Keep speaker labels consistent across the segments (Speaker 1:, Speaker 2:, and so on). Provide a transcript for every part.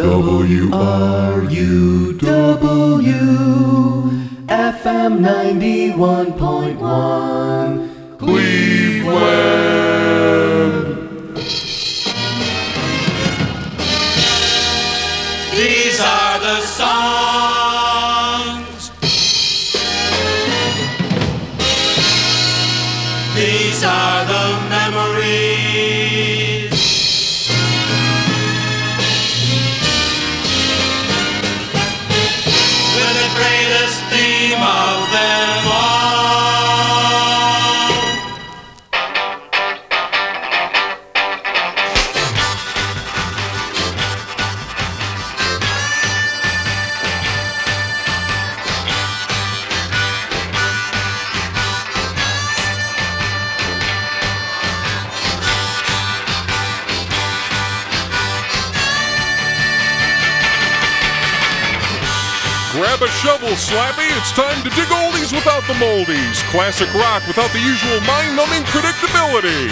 Speaker 1: W R U W FM 91.1 Cleveland.
Speaker 2: It's time to dig oldies without the moldies. Classic rock without the usual mind numbing predictability.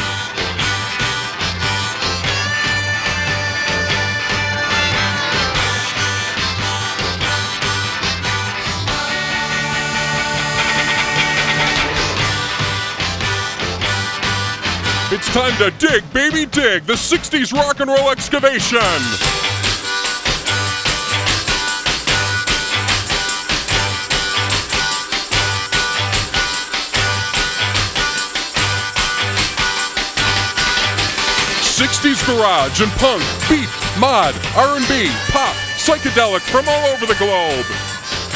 Speaker 2: It's time to dig, baby, dig the 60s rock and roll excavation. '60s garage and punk, beat, mod, R&B, pop, psychedelic from all over the globe.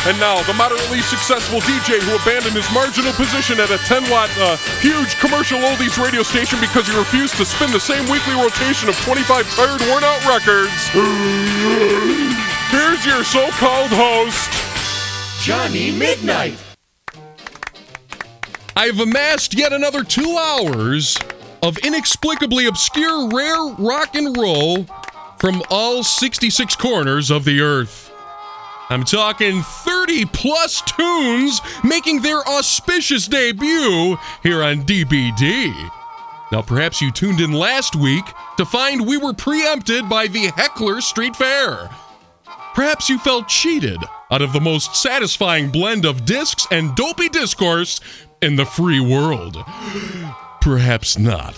Speaker 2: And now, the moderately successful DJ who abandoned his marginal position at a 10 watt, uh, huge commercial oldies radio station because he refused to spin the same weekly rotation of 25 tired, worn out records. Here's your so called host,
Speaker 1: Johnny Midnight.
Speaker 2: I've amassed yet another two hours of inexplicably obscure, rare rock and roll from all 66 corners of the earth. I'm talking 30 plus tunes making their auspicious debut here on DBD. Now, perhaps you tuned in last week to find we were preempted by the Hessler Street Fair. Perhaps you felt cheated out of the most satisfying blend of discs and dopey discourse in the free world. Perhaps not.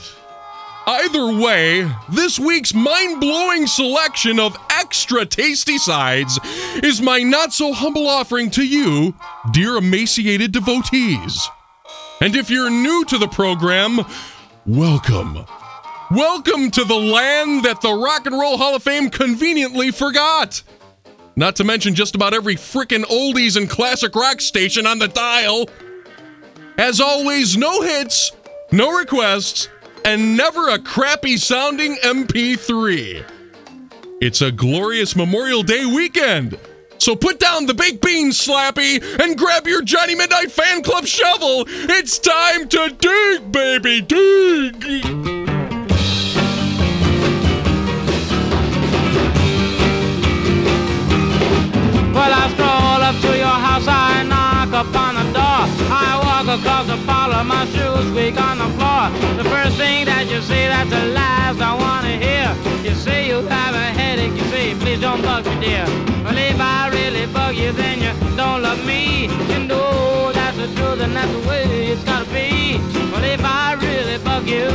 Speaker 2: Either way, this week's mind blowing selection of extra tasty sides is my not so humble offering to you, dear emaciated devotees. And if you're new to the program, welcome. Welcome to the land that the Rock and Roll Hall of Fame conveniently forgot. Not to mention just about every frickin' oldies and classic rock station on the dial. As always, no hits, no requests, and never a crappy sounding MP3. It's a glorious Memorial Day weekend. So put down the baked beans, Slappy, and grab your Johnny Midnight Fan Club shovel. It's time to dig, baby, dig.
Speaker 3: Across the parlor, my shoes squeak on the floor. The first thing that you say, that's the last I wanna hear. You say you have a headache, you say, please don't bug me, dear. Well, if I really bug you, then you don't love me. You know that's the truth and that's the way it's gotta be. Well, if I really bug you,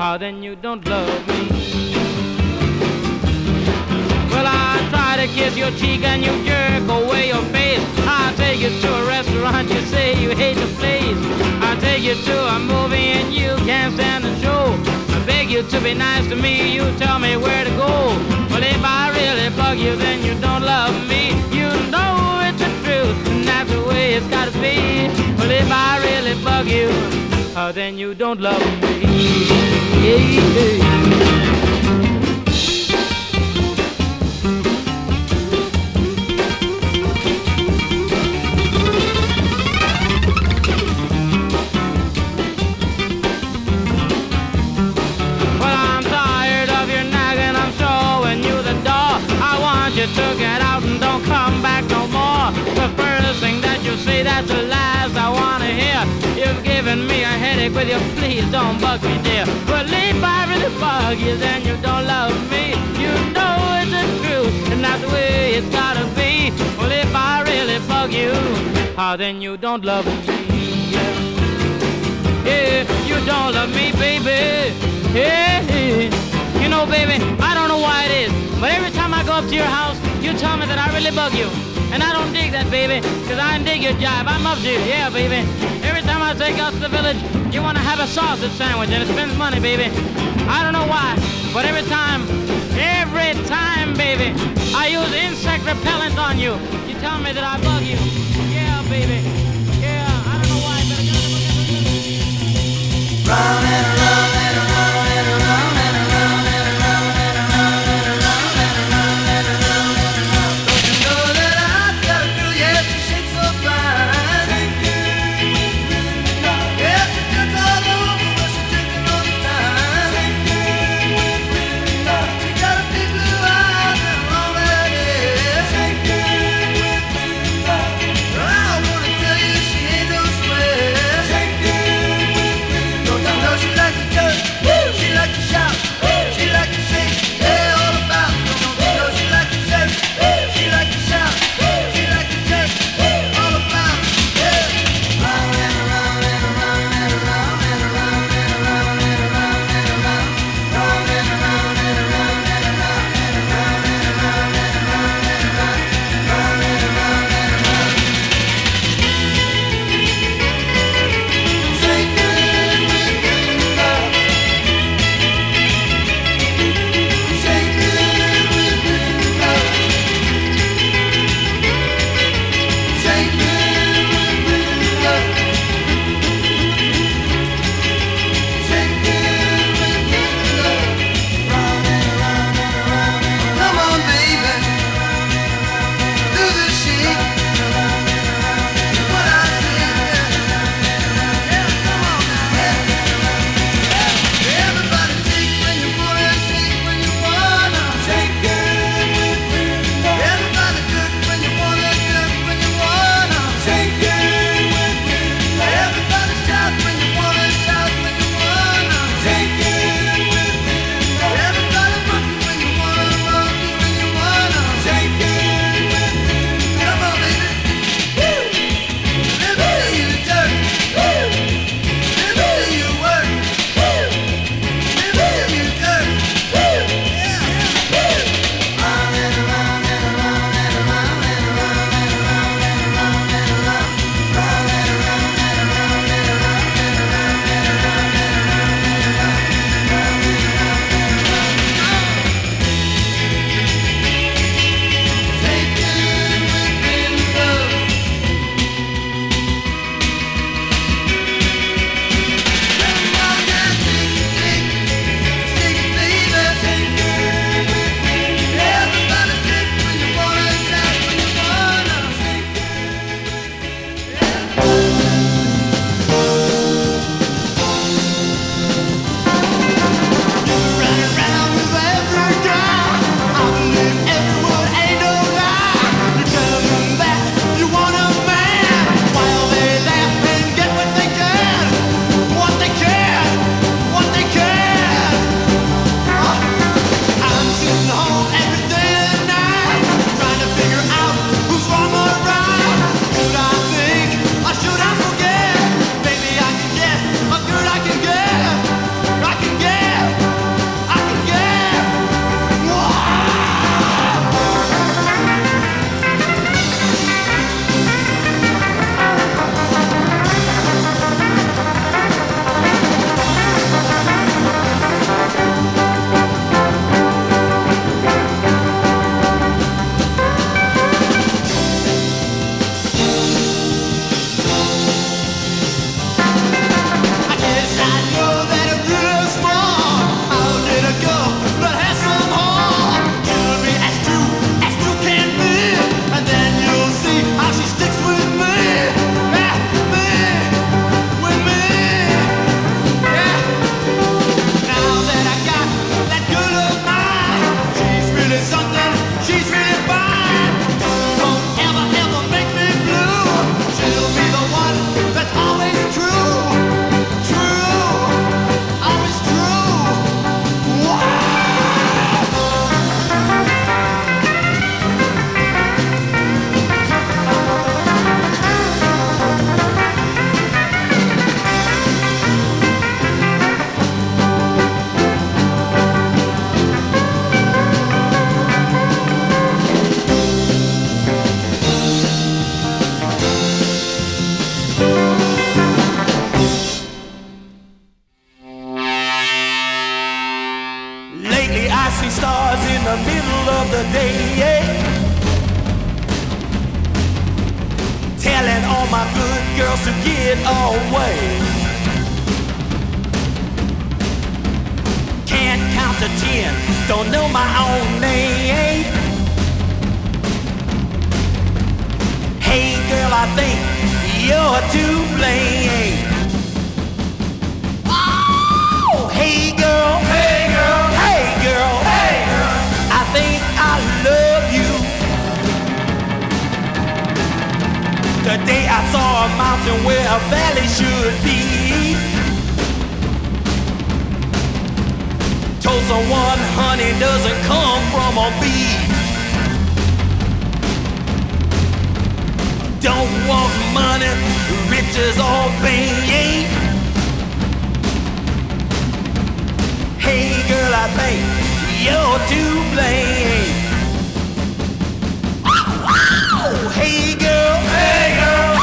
Speaker 3: oh, then you don't love me. Well, I to kiss your cheek and you jerk away your face. I take you to a restaurant, you say you hate the place. I take you to a movie and you can't stand the show. I beg you to be nice to me, you tell me where to go. Well, if I really bug you, then you don't love me. You know it's the truth, and that's the way it's gotta be. Well, if I really bug you, oh, then you don't love me. Yeah, yeah. The first thing that you say, that's the lies I wanna hear. You've given me a headache with your please don't bug me, dear. Well, if I really bug you, then you don't love me. You know it's the truth, and that's the way it's gotta be. Well, if I really bug you, how then you don't love me. Yeah, yeah you don't love me, baby. Yeah. you know, baby, I don't know why it is but every time I go up to your house, you tell me that I really bug you. And I don't dig that, baby, because I dig your jive. I'm up to you, yeah, baby. Every time I take out to the village, you want to have a sausage sandwich, and it spends money, baby. I don't know why, but every time, every time, baby, I use insect repellent on you. You tell me that I bug you. Yeah, baby. Yeah, I don't know why, but
Speaker 4: Round and around and around and around and around come from a bee. Don't want money, riches or fame. Hey girl, I think you're to blame. Hey girl, hey girl,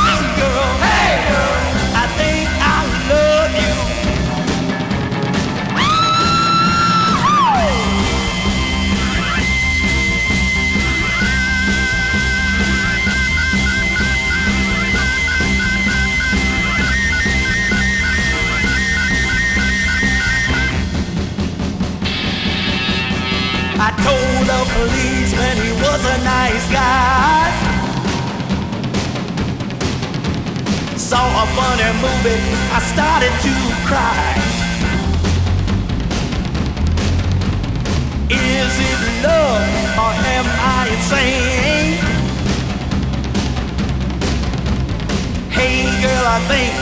Speaker 4: I told the policeman he was a nice guy. Saw a funny movie, I started to cry. Is it love or am I insane? Hey girl, I think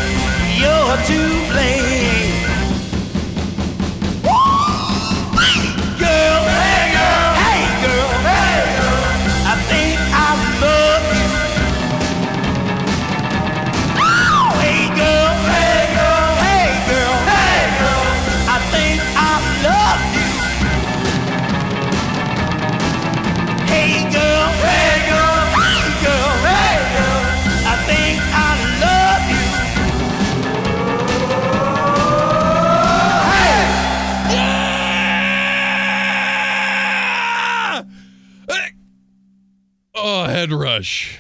Speaker 4: you're to blame. girl, hey girl, hey
Speaker 2: Rush.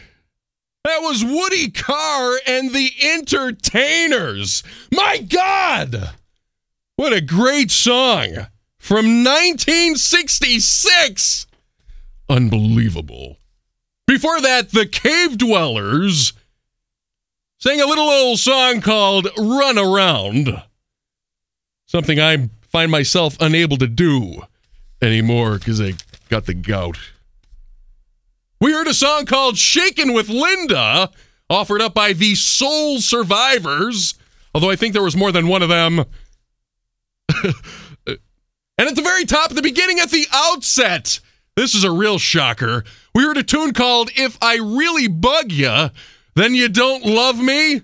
Speaker 2: That was Woody Carr and the Entertainers. My God! What a great song from 1966. Unbelievable. Before that, the Cavedwellers sang a little old song called Run Around. Something I find myself unable to do anymore because I got the gout. We heard a song called Shakin' With Linda, offered up by the Soul Survivors, although I think there was more than one of them. and at the very top, at the beginning, at the outset, this is a real shocker. We heard a tune called If I Really Bug Ya, Then You Don't Love Me.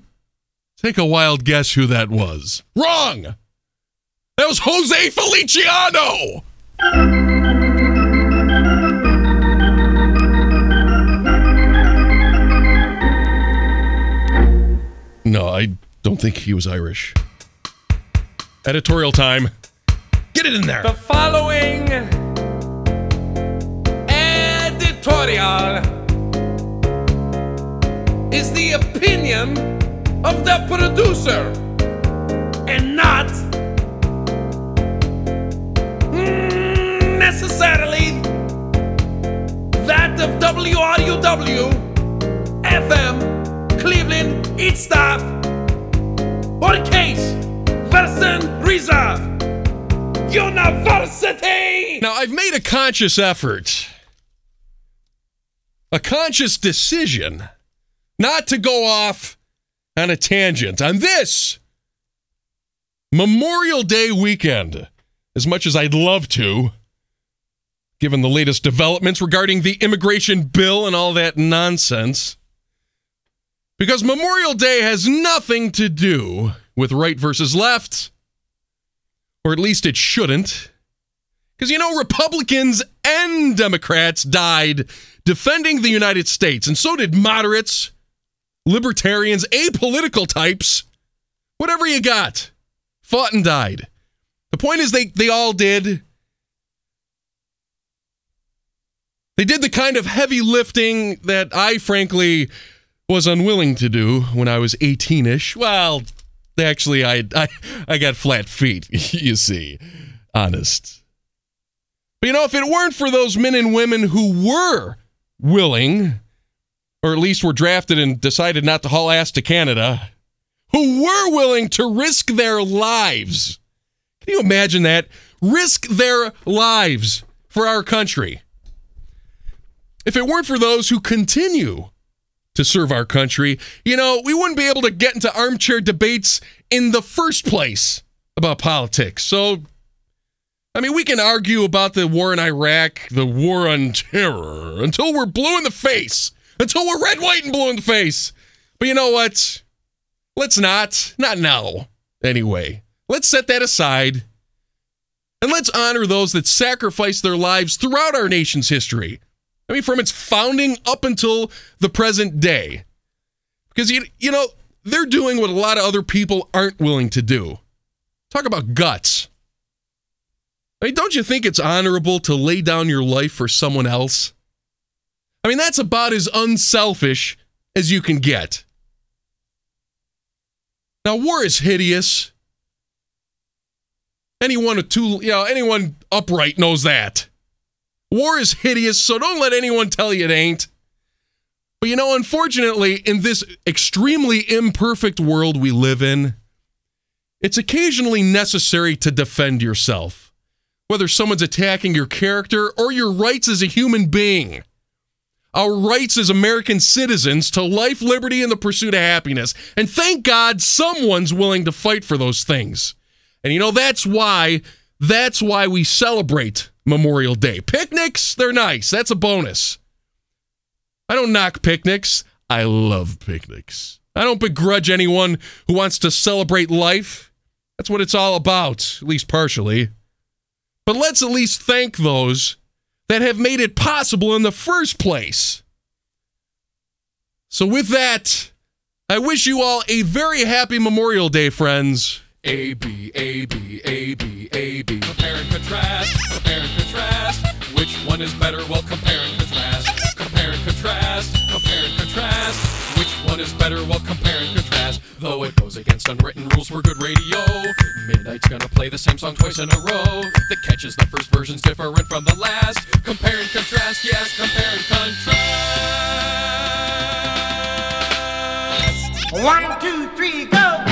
Speaker 2: Take a wild guess who that was. Wrong! That was Jose Feliciano! No, I don't think he was Irish. Editorial time. Get it in there.
Speaker 5: The following editorial is the opinion of the producer and not necessarily that of WRUW FM Cleveland its staff or Case Reserve University.
Speaker 2: Now, I've made a conscious effort, a conscious decision not to go off on a tangent on this Memorial Day weekend, as much as I'd love to, given the latest developments regarding the immigration bill and all that nonsense. Because Memorial Day has nothing to do with right versus left, or at least it shouldn't. Because, you know, Republicans and Democrats died defending the United States, and so did moderates, libertarians, apolitical types, whatever you got, fought and died. The point is, they, they all did. They did the kind of heavy lifting that I frankly was unwilling to do when I was 18ish. Well, actually I I, I got flat feet, you see. Honest. But you know, if it weren't for those men and women who were willing, or at least were drafted and decided not to haul ass to Canada, who were willing to risk their lives. Can you imagine that? Risk their lives for our country. If it weren't for those who continue to serve our country, you know, we wouldn't be able to get into armchair debates in the first place about politics. So, I mean, we can argue about the war in Iraq, the war on terror, until we're blue in the face, until we're red, white, and blue in the face. But you know what? Let's not. Not now. Anyway, let's set that aside. And let's honor those that sacrificed their lives throughout our nation's history. I mean, from its founding up until the present day. Because, you, you know, they're doing what a lot of other people aren't willing to do. Talk about guts. I mean, don't you think it's honorable to lay down your life for someone else? I mean, that's about as unselfish as you can get. Now, war is hideous. Anyone a two, you know, anyone upright knows that. War is hideous, so don't let anyone tell you it ain't. But you know, unfortunately, in this extremely imperfect world we live in, it's occasionally necessary to defend yourself, whether someone's attacking your character or your rights as a human being. Our rights as American citizens to life, liberty, and the pursuit of happiness. And thank God someone's willing to fight for those things. And you know, that's why, that's why we celebrate Memorial Day. Picnics, they're nice. That's a bonus. I don't knock picnics. I love picnics. I don't begrudge anyone who wants to celebrate life. That's what it's all about, at least partially. But let's at least thank those that have made it possible in the first place. So, with that, I wish you all a very happy Memorial Day, friends.
Speaker 1: A B A B A B A B.
Speaker 5: Contrast, compare and contrast. Which one is better? Well, compare and contrast. Compare and contrast, compare and contrast. Which one is better? Well, compare and contrast. Though it goes against unwritten rules for good radio. Midnight's gonna play the same song twice in a row. The catch is the first version's different from the last. Compare and contrast, yes, compare and contrast.
Speaker 4: One, two, three, go!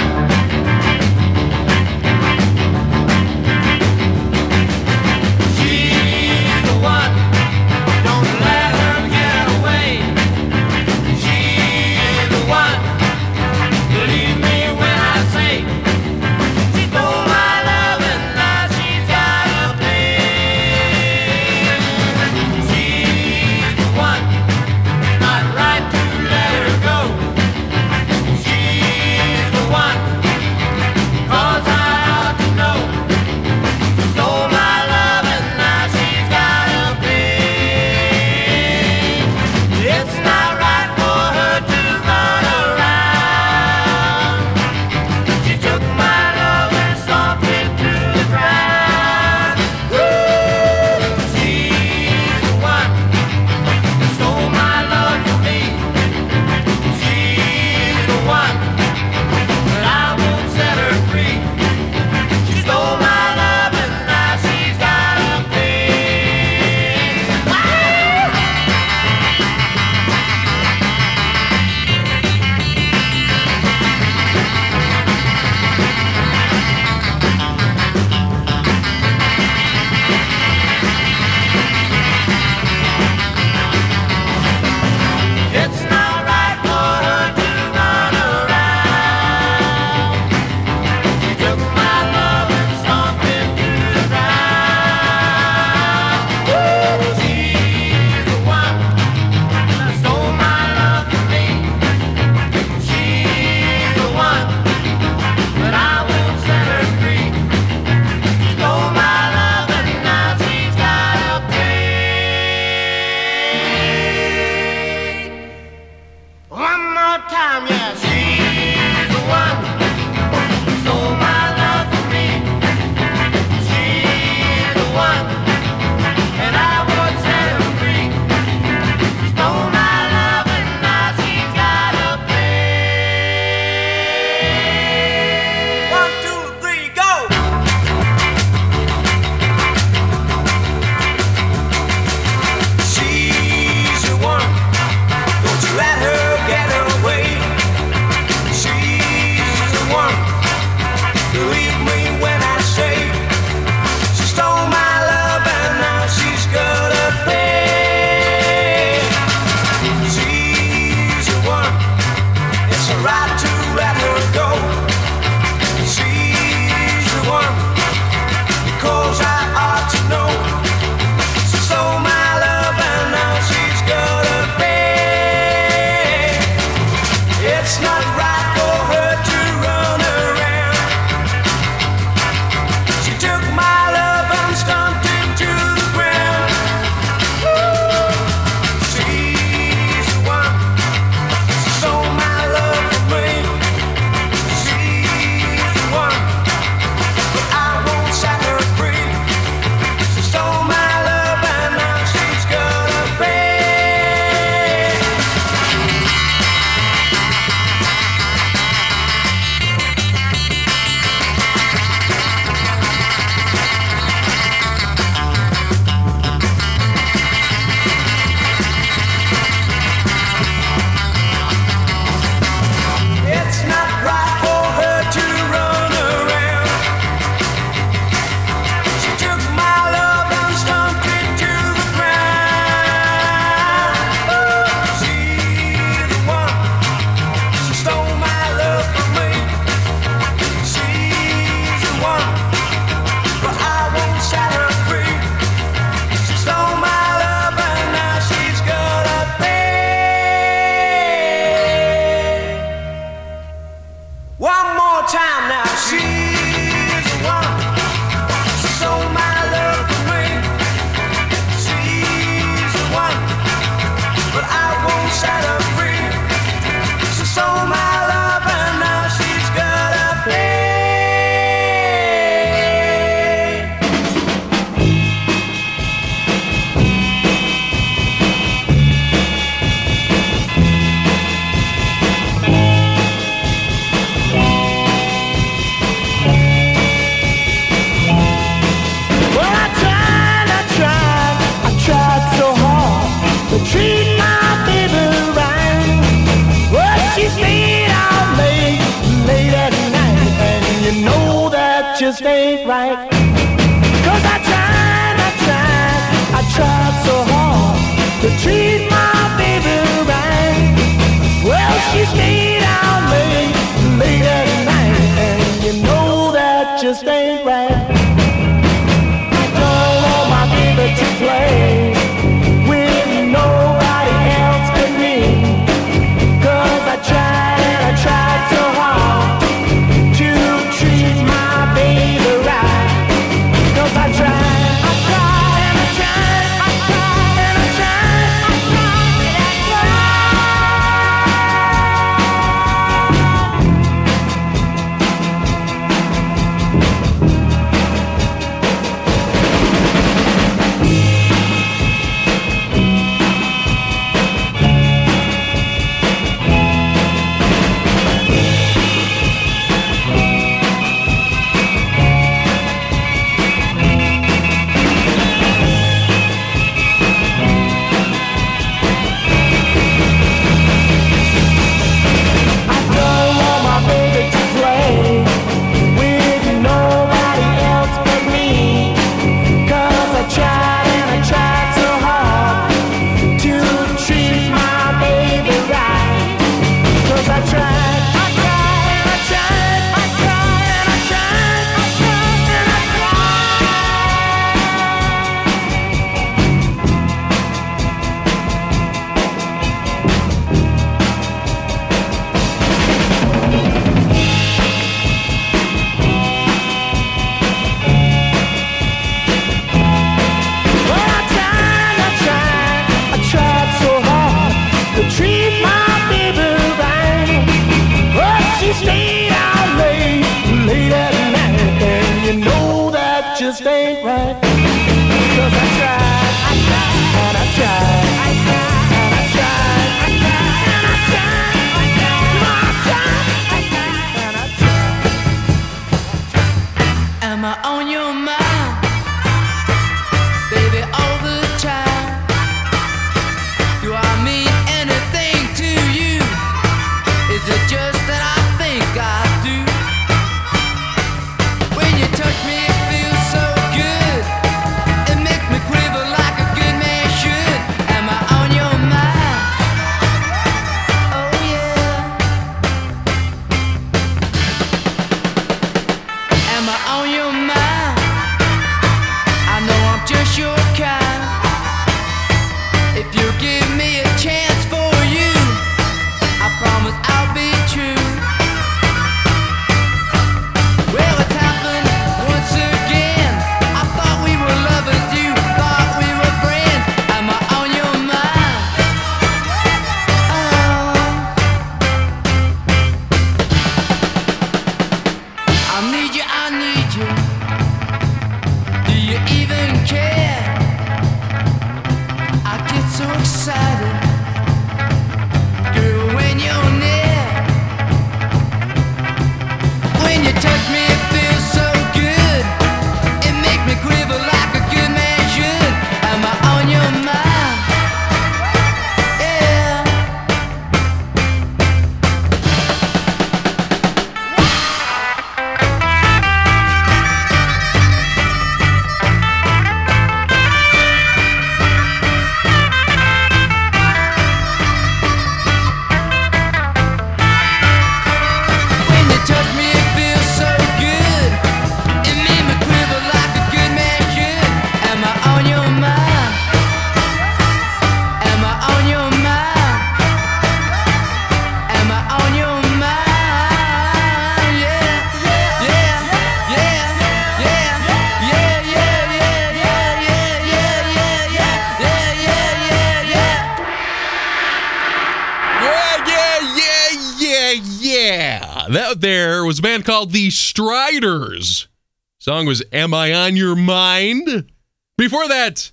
Speaker 2: Song was Am I on Your Mind? Before that,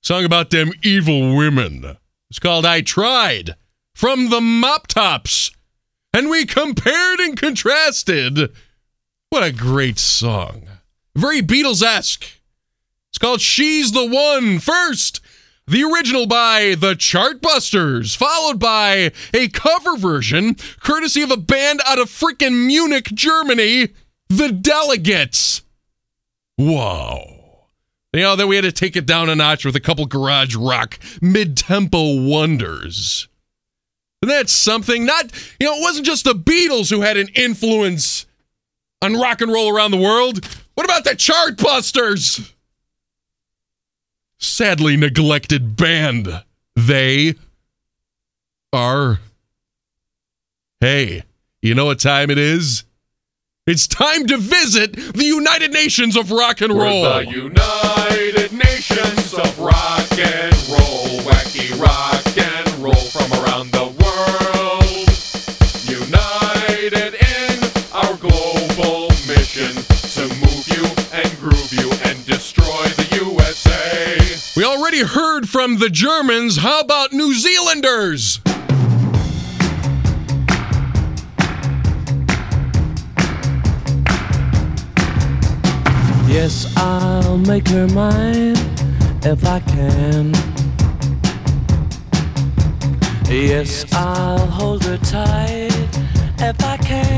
Speaker 2: song about them evil women. It's called I Tried from the Mop Tops. And we compared and contrasted. What a great song. Very Beatles esque. It's called She's the One first. The original by the Chartbusters, followed by a cover version courtesy of a band out of frickin' Munich, Germany, The Delegates. Whoa. You oh, know, then we had to take it down a notch with a couple garage rock mid tempo wonders. And that's something not, you know, it wasn't just the Beatles who had an influence on rock and roll around the world. What about the Chartbusters? sadly neglected band. They are. Hey, you know what time it is? It's time to visit the United Nations of rock and roll.
Speaker 5: We're the United Nations of rock and roll, wacky rock and roll from around the world. United in our global mission to move you and groove you and destroy the USA.
Speaker 2: we already heard from the Germans. How about New Zealanders?
Speaker 6: Yes, I'll make her mine if I can. Yes, I'll hold her tight if I can.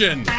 Speaker 7: Allegation.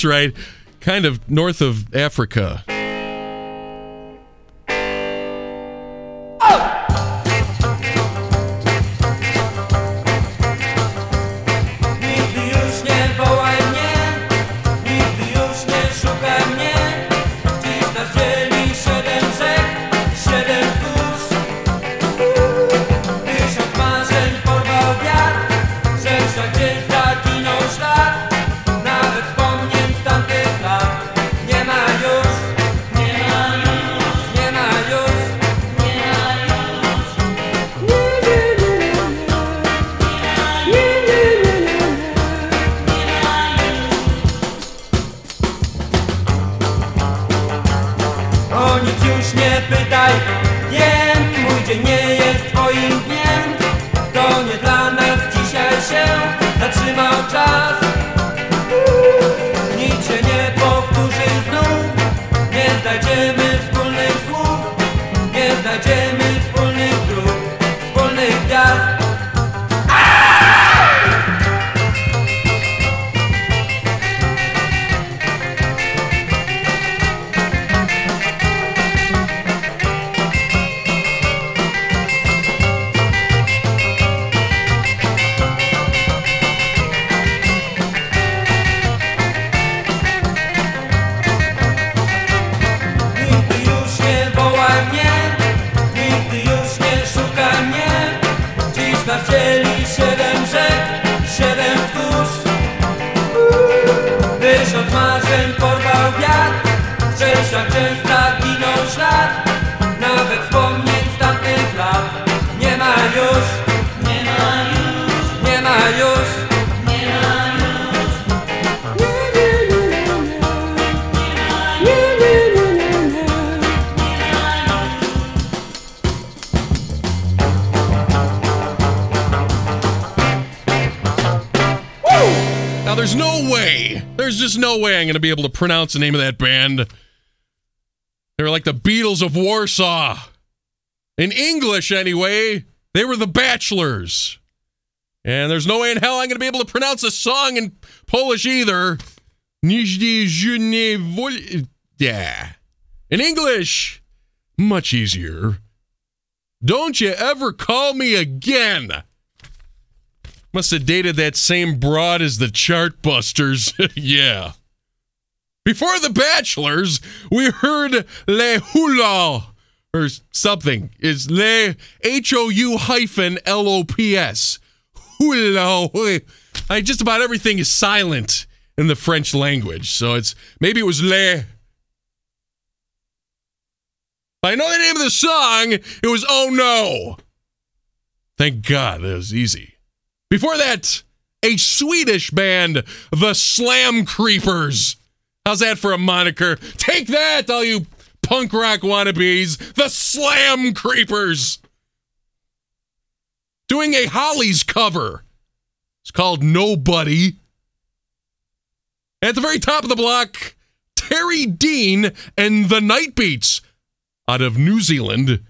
Speaker 7: That's right. Kind of north of Africa.
Speaker 2: Pronounce the name of that band. They were like the Beatles of Warsaw. In English, anyway, they were the Bachelors. And there's no way in hell I'm going to be able to pronounce a song in Polish either. Yeah. In English, much easier. Don't you ever call me again. Must have dated that same broad as the Chartbusters. yeah. Before The Bachelors, we heard Le Hula or something. It's Le H O U hyphen L O P S. Hula. I just about everything is silent in the French language. So it's maybe it was Le. I know the name of the song. It was Oh No. Thank God that was easy. Before that, a Swedish band, the Slam Creepers. How's that for a moniker? Take that, all you punk rock wannabes. The Slam Creepers. Doing a Hollies cover. It's called Nobody. At the very top of the block, Terry Dean and the Nitebeats out of New Zealand. It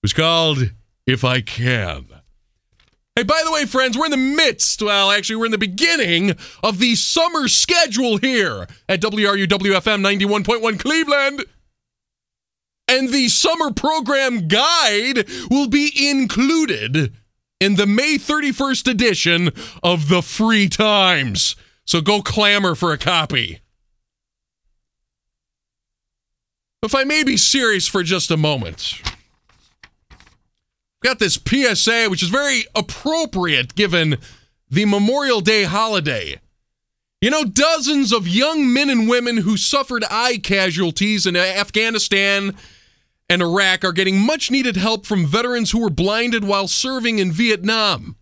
Speaker 2: was called If I Can. Hey, by the way, friends, we're in the midst, well, actually, we're in the beginning of the summer schedule here at WRUWFM 91.1 Cleveland. And the summer program guide will be included in the May 31st edition of the Free Times. So go clamor for a copy. If I may be serious for just a moment, got this PSA, which is very appropriate given the Memorial Day holiday. You know, dozens of young men and women who suffered eye casualties in Afghanistan and Iraq are getting much needed help from veterans who were blinded while serving in Vietnam.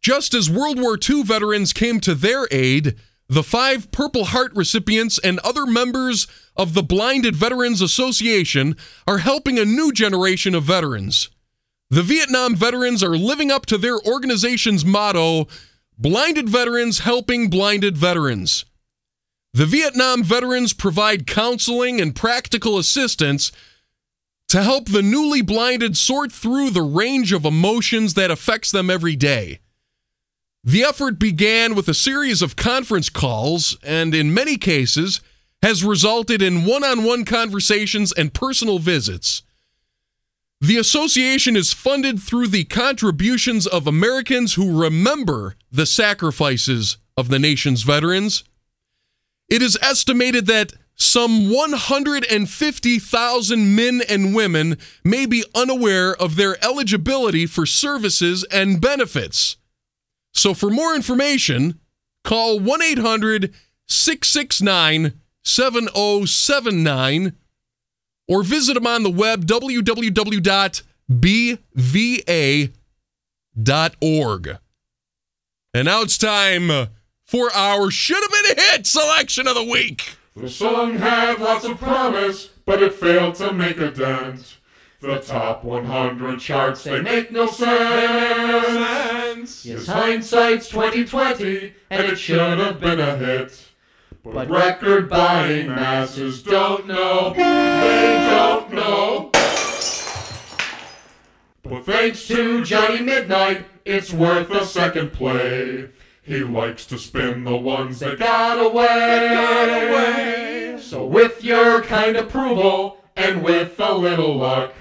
Speaker 2: Just as World War II veterans came to their aid, the five Purple Heart recipients and other members of the Blinded Veterans Association are helping a new generation of veterans. The Vietnam veterans are living up to their organization's motto Blinded Veterans Helping Blinded Veterans. The Vietnam veterans provide counseling and practical assistance to help the newly blinded sort through the range of emotions that affects them every day. The effort began with a series of conference calls and, in many cases, has resulted in one on one conversations and personal visits. The association is funded through the contributions of Americans who remember the sacrifices of the nation's veterans. It is estimated that some 150,000 men and women may be unaware of their eligibility for services and benefits. So, for more information, call 1 800 669 7079 or visit them on the web www.bva.org. And now it's time for our should have been a hit selection of the week.
Speaker 8: The song had lots of promise, but it failed to make a dent. The top 100 charts, they make no sense. Yes, hindsight's 2020, and it should have been a hit. But record buying masses don't know. They don't know. But thanks to Johnny Midnight, it's worth a second play. He likes to spin the ones that got away. So with your kind approval and with a little luck,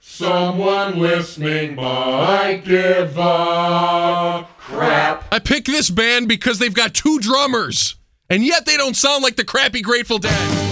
Speaker 8: someone listening might give a crap.
Speaker 7: I picked this band because they've got two drummers, and yet they don't sound like the crappy Grateful Dead.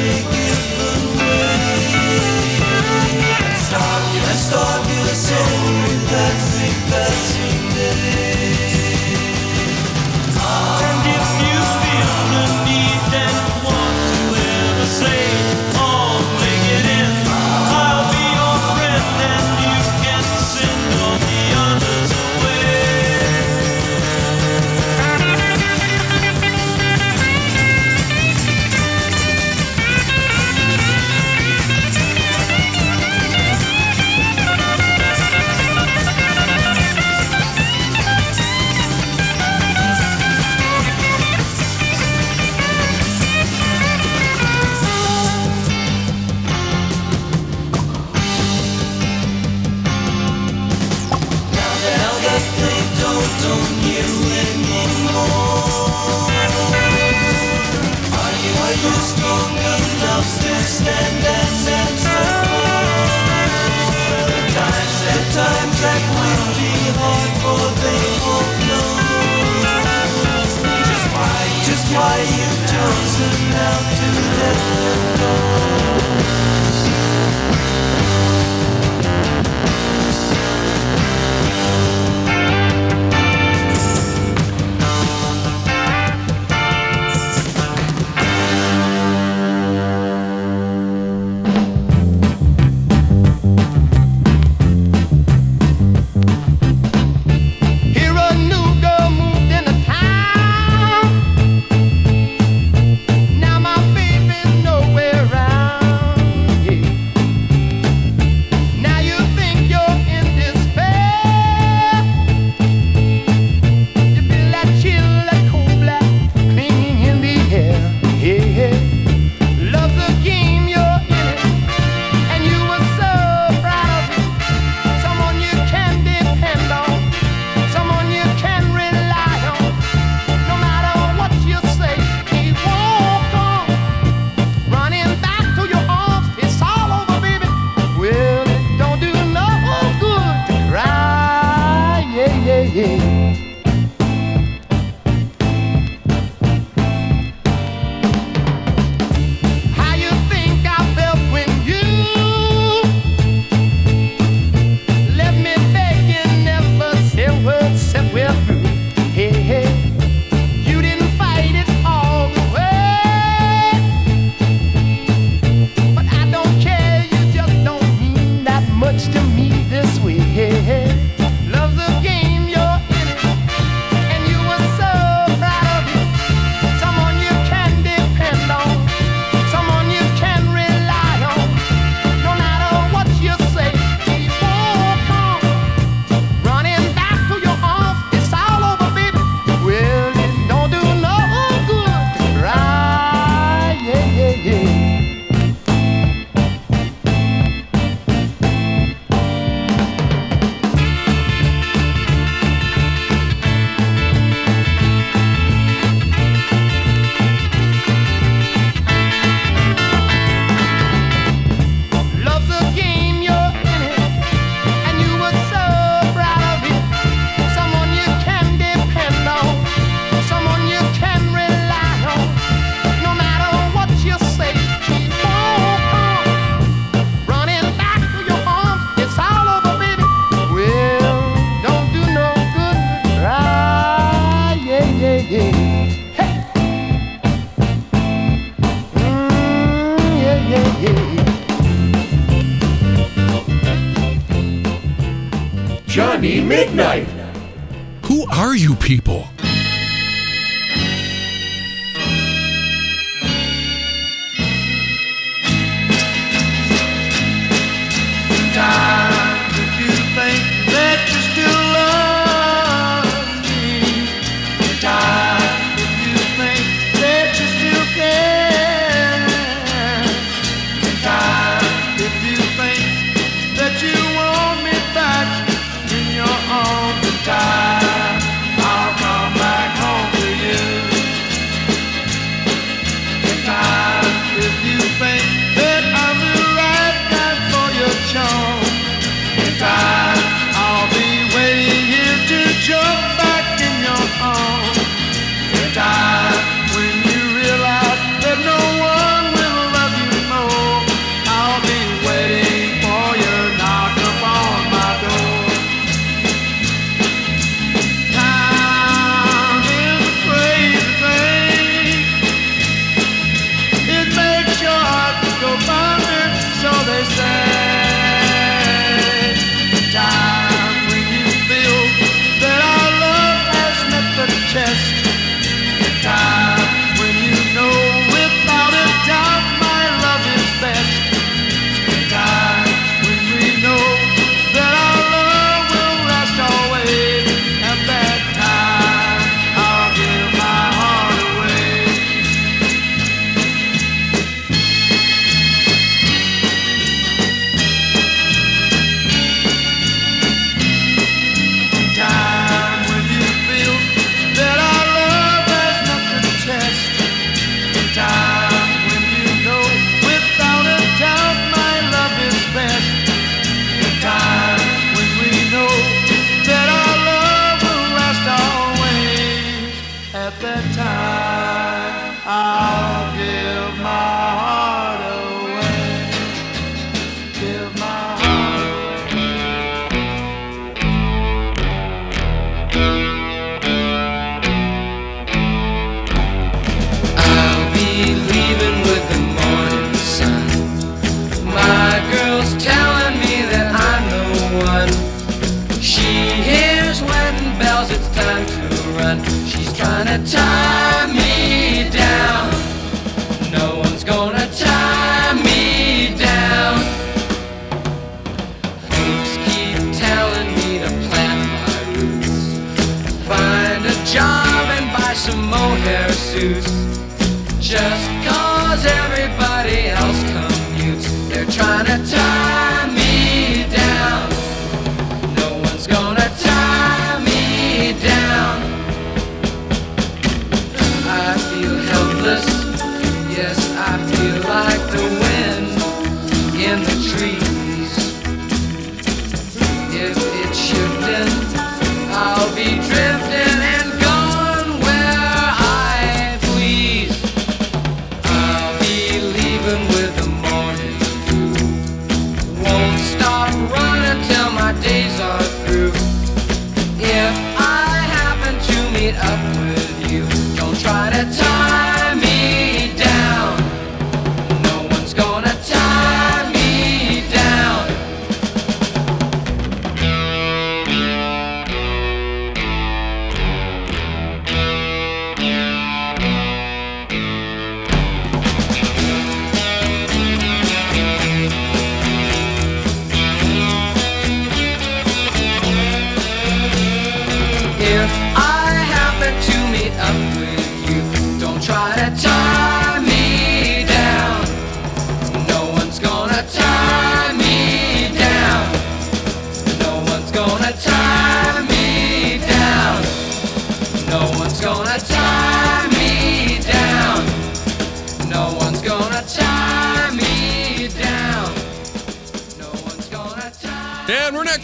Speaker 9: midnight.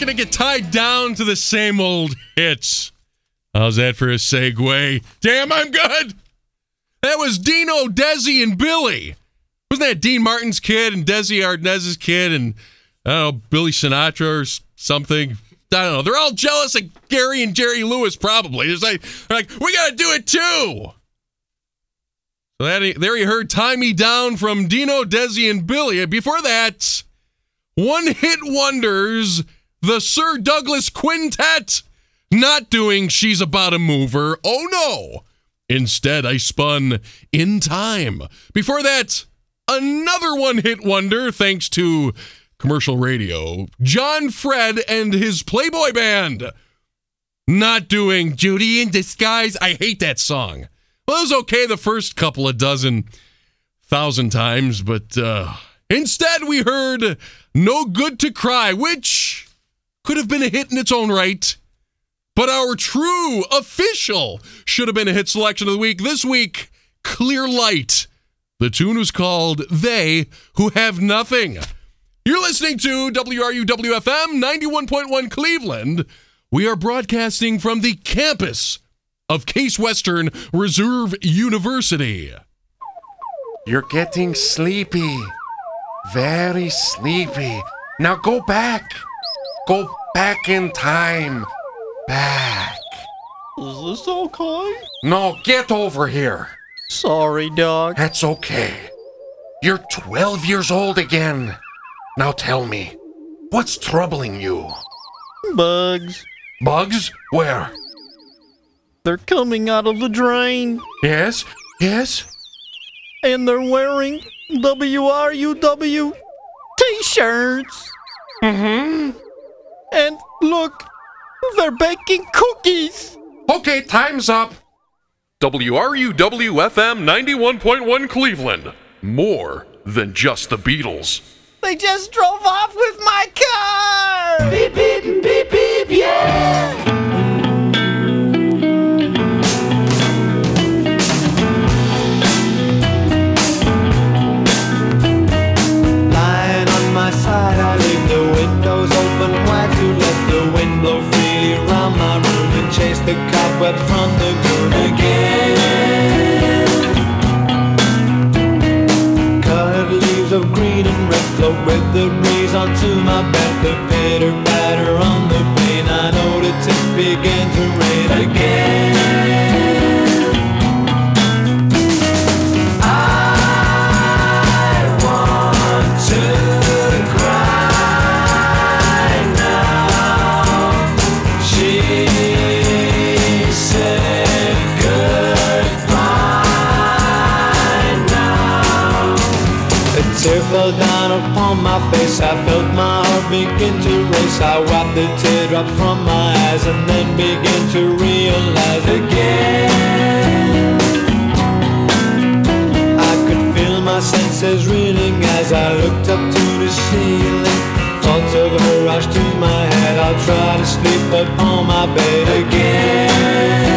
Speaker 2: going to get tied down to the same old hits. How's that for a segue? Damn, I'm good. That was Dino, Desi, and Billy. Wasn't that Dean Martin's kid and Desi Arnaz's kid and I don't know Billy Sinatra or something? I don't know. They're all jealous of Gary and Jerry Lewis, probably. It's like, like we got to do it too. So that, there you heard "Tie Me Down" from Dino, Desi, and Billy. Before that, one hit wonders the Sir Douglas Quintet. Not doing She's About a Mover. Oh no. Instead, I spun In Time. Before that, another one hit wonder thanks to commercial radio. John Fred and his Playboy Band. Not doing Judy in Disguise. I hate that song. Well, it was okay the first couple of dozen thousand times, but uh, instead we heard No Good to Cry, which could have been a hit in its own right. But our true official should have been a hit selection of the week this week Clear Light. The tune was called They Who Have Nothing. You're listening to WRUWFM 91.1 Cleveland. We are broadcasting from the campus of Case Western Reserve University.
Speaker 10: You're getting sleepy. Very sleepy. Now go back. Go back in time. Back.
Speaker 11: Is this okay?
Speaker 10: No, get over here.
Speaker 11: Sorry, Doc.
Speaker 10: That's okay. You're 12 years old again. Now tell me, what's troubling you?
Speaker 11: Bugs.
Speaker 10: Bugs? Where?
Speaker 11: They're coming out of the drain.
Speaker 10: Yes? Yes?
Speaker 11: And they're wearing WRUW t shirts.
Speaker 10: Mm hmm.
Speaker 11: And look, they're baking cookies.
Speaker 10: Okay, time's up.
Speaker 2: WRUWFM 91.1 Cleveland. More than just the Beatles.
Speaker 11: They just drove off with my car.
Speaker 6: Beep, beep, beep, beep, yeah!
Speaker 4: From the gloom again. Leaves of green and red float with the breeze onto my. The on the. I to rain again. Tear fell down upon my face. I felt my heart begin to race. I wiped the teardrops from my eyes and then began to realize again. I could feel my senses reeling as I looked up to the ceiling. Thoughts of her rushed to my head. I'll try to sleep upon my bed again.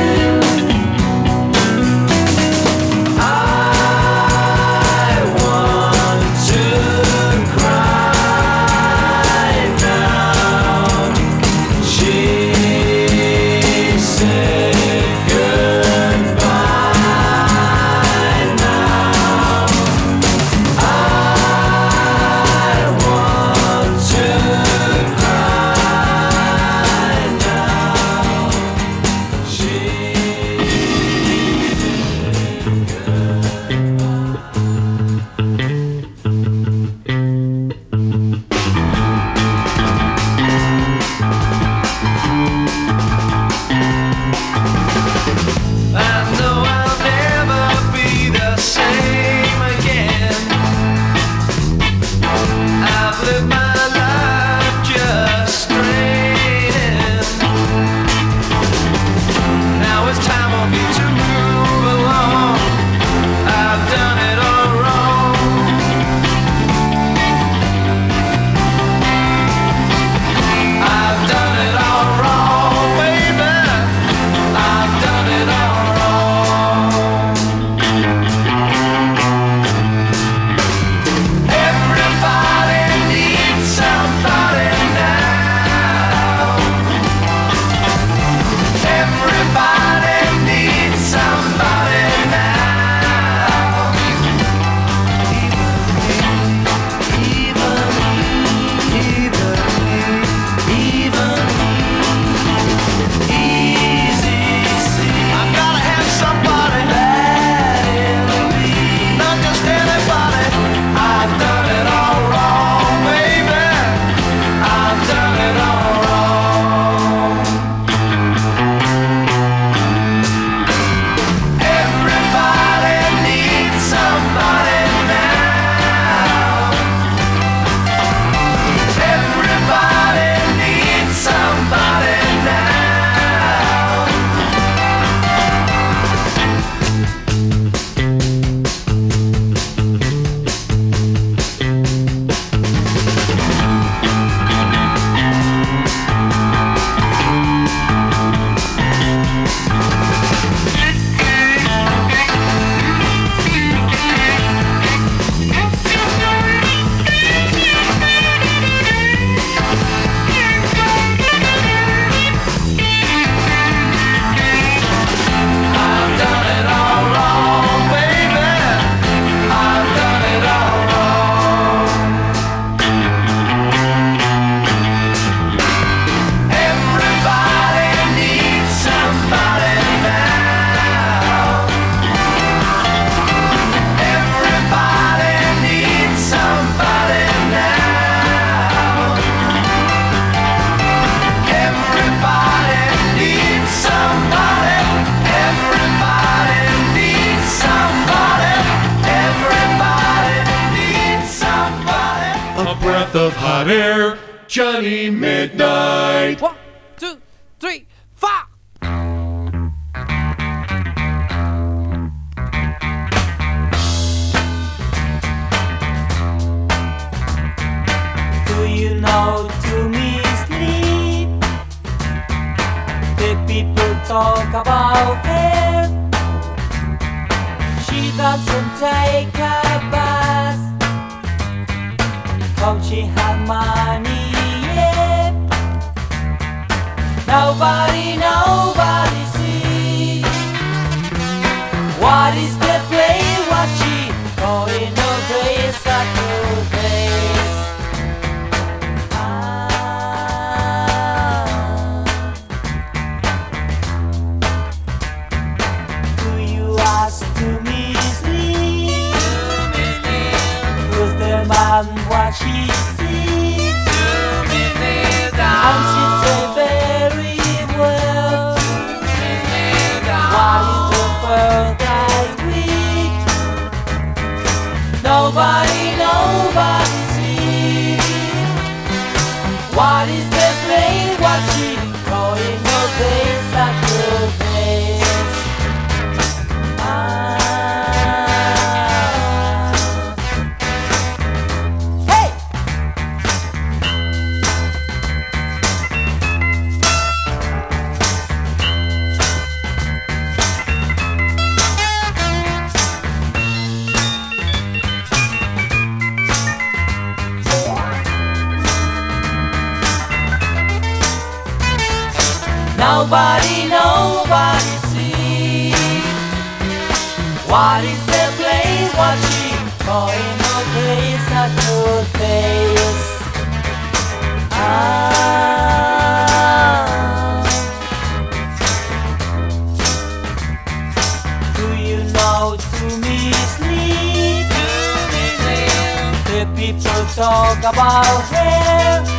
Speaker 4: Money, yeah. Nobody, nobody talk about him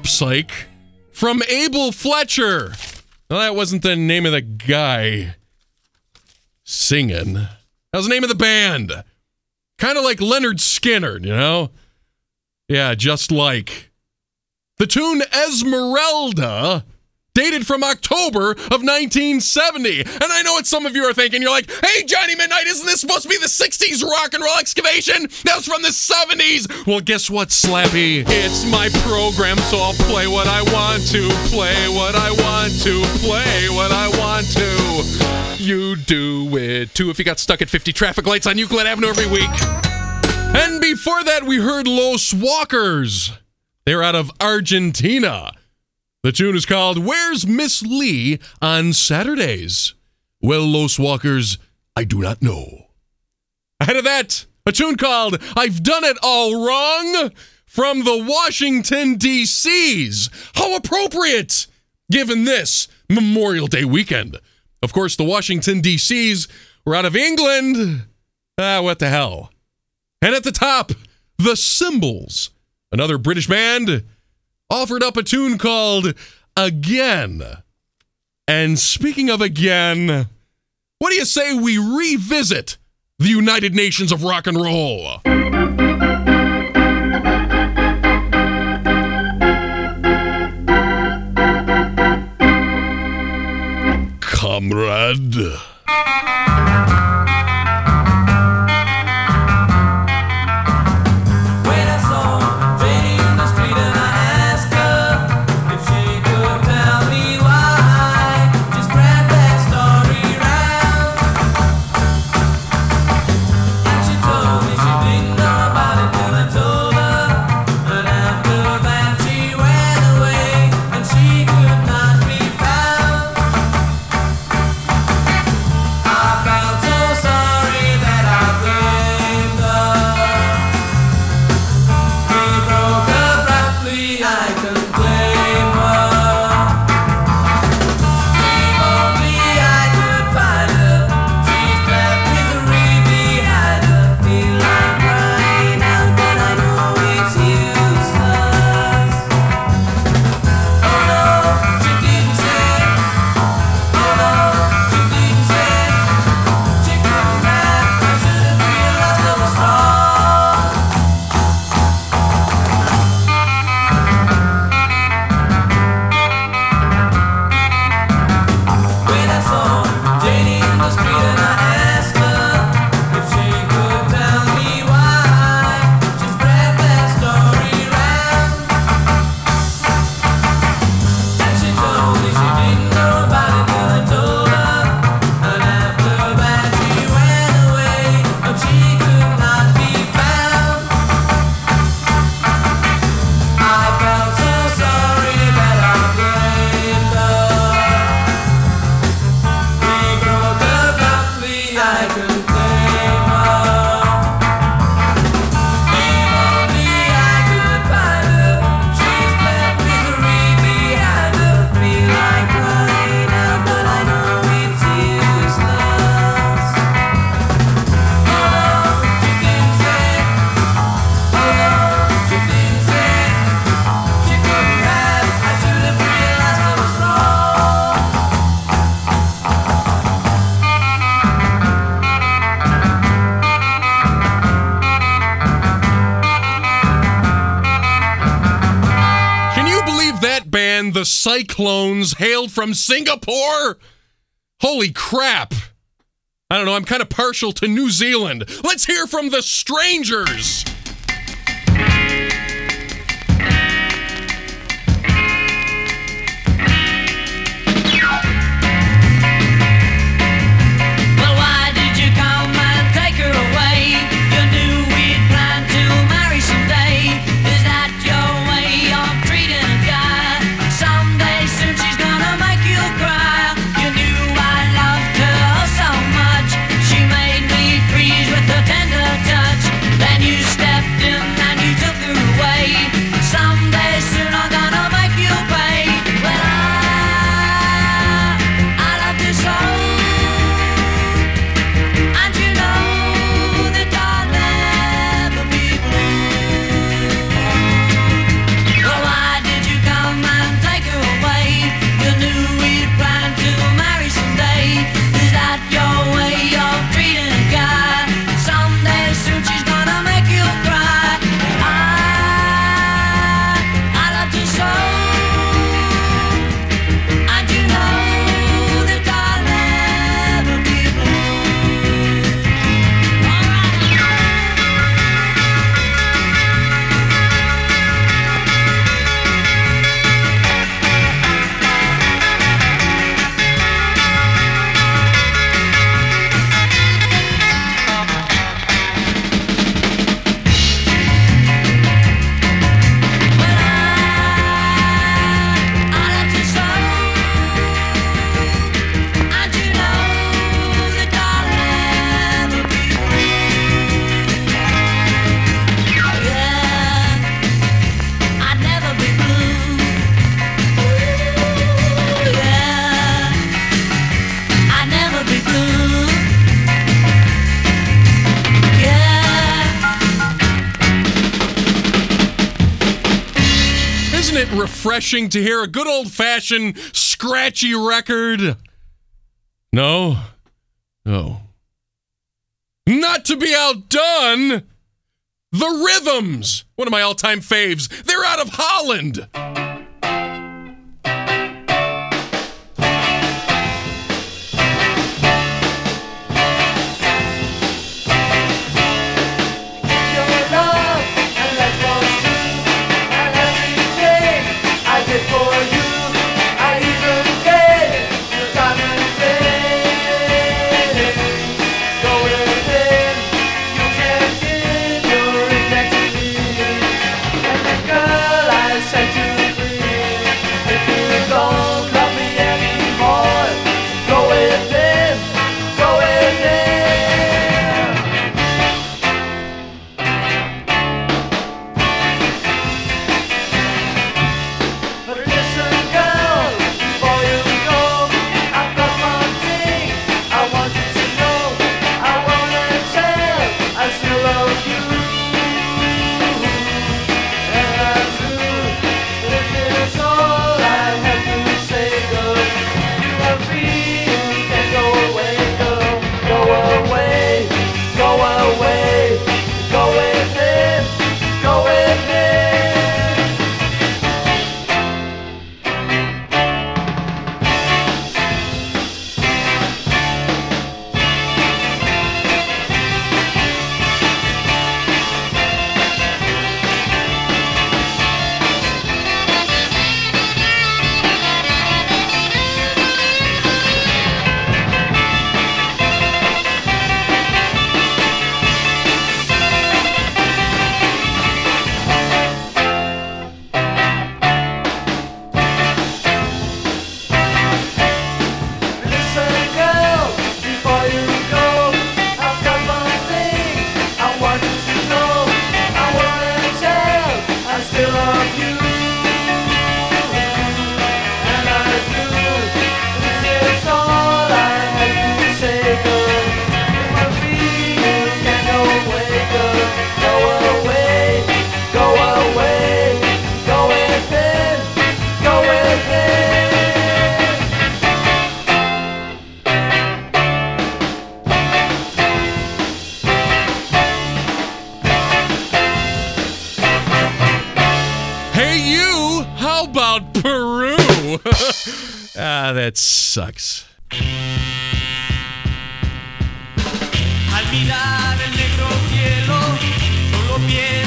Speaker 4: pop psych from Abel Fletcher. That wasn't the name of the guy singing. That was the name of the band. Kind of like Lynyrd Skynyrd, you know? Yeah, just like. The tune Esmeralda dated from October of 1970. And I know what some of you are thinking. You're like, hey, Johnny Midnight, isn't this supposed to be the 60s rock and roll excavation? That was from the 70s. Well, guess what, Slappy? It's my program, so I'll play what I want to, play what I want to, play what I want to. You do it too if you got stuck at 50 traffic lights on Euclid Avenue every week. And before that, we heard Los Walkers. They're out of Argentina. The tune is called Where's Miss Lee on Saturdays? Well, Los Walkers, I do not know. Ahead of that, a tune called I've Done It All Wrong from the Washington, D.C.'s. How appropriate, given this Memorial Day weekend. Of course, the Washington, D.C.'s were out of England. Ah, what the hell. And at the top, The Symbols, another British band, offered up a tune called Again. And speaking of again, what do you say we revisit the United Nations of Rock and Roll? Comrade. Cyclones, hailed from Singapore? Holy crap. I don't know, I'm kind of partial to New Zealand. Let's hear from the Strangers.
Speaker 2: refreshing to hear a good old fashioned scratchy record. No, no. Not to be outdone, the rhythms, one of my all time faves. They're out of Holland.
Speaker 4: mirar el negro cielo, solo pienso.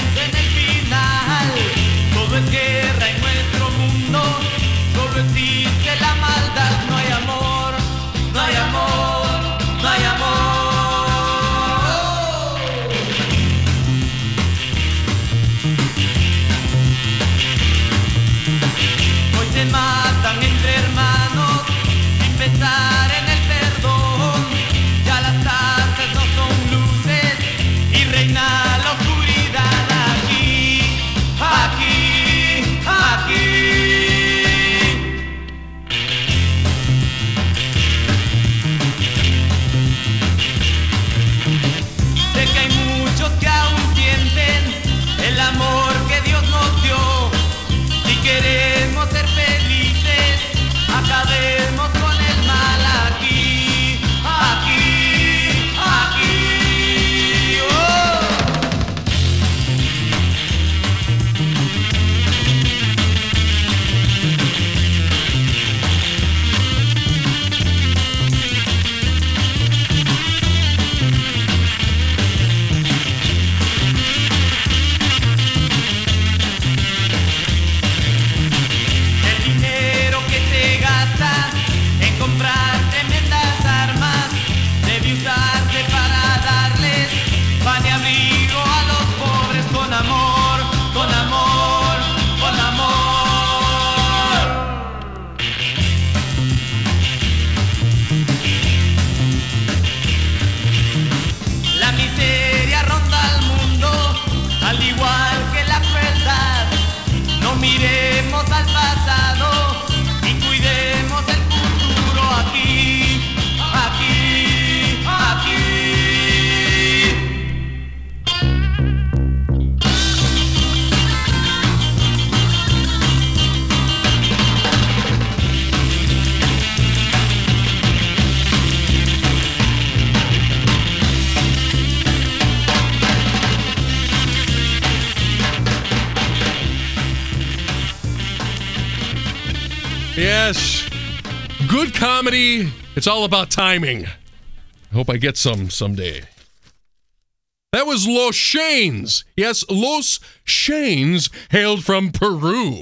Speaker 4: It's all about timing. I hope I get some someday. That was Los Shain's. Yes, Los Shain's hailed from Peru.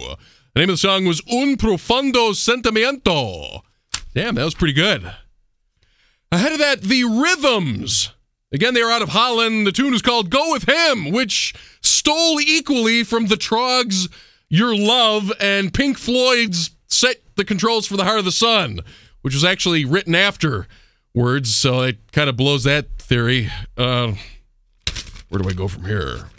Speaker 4: The name of the song was Un Profundo Sentimiento. Damn, that was pretty good. Ahead of that, the Rhythms. Again, they are out of Holland. The tune is called Go With Him, which stole equally from the Troggs' Your Love and Pink Floyd's Set the Controls for the Heart of the Sun, which was actually written afterwards, so it kind of blows that theory. Uh, where do I go from here?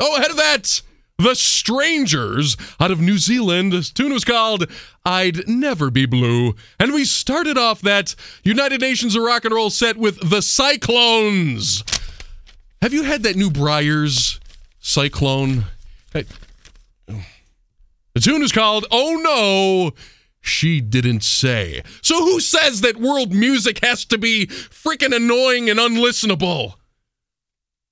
Speaker 4: Oh, ahead of that, The Strangers out of New Zealand. This tune was called I'd Never Be Blue. And we started off that United Nations of Rock and Roll set with The Cyclones. Have you had that new Briars Cyclone? Hey, The tune is called Oh No, She Didn't Say. So who says that world music has to be freaking annoying and unlistenable?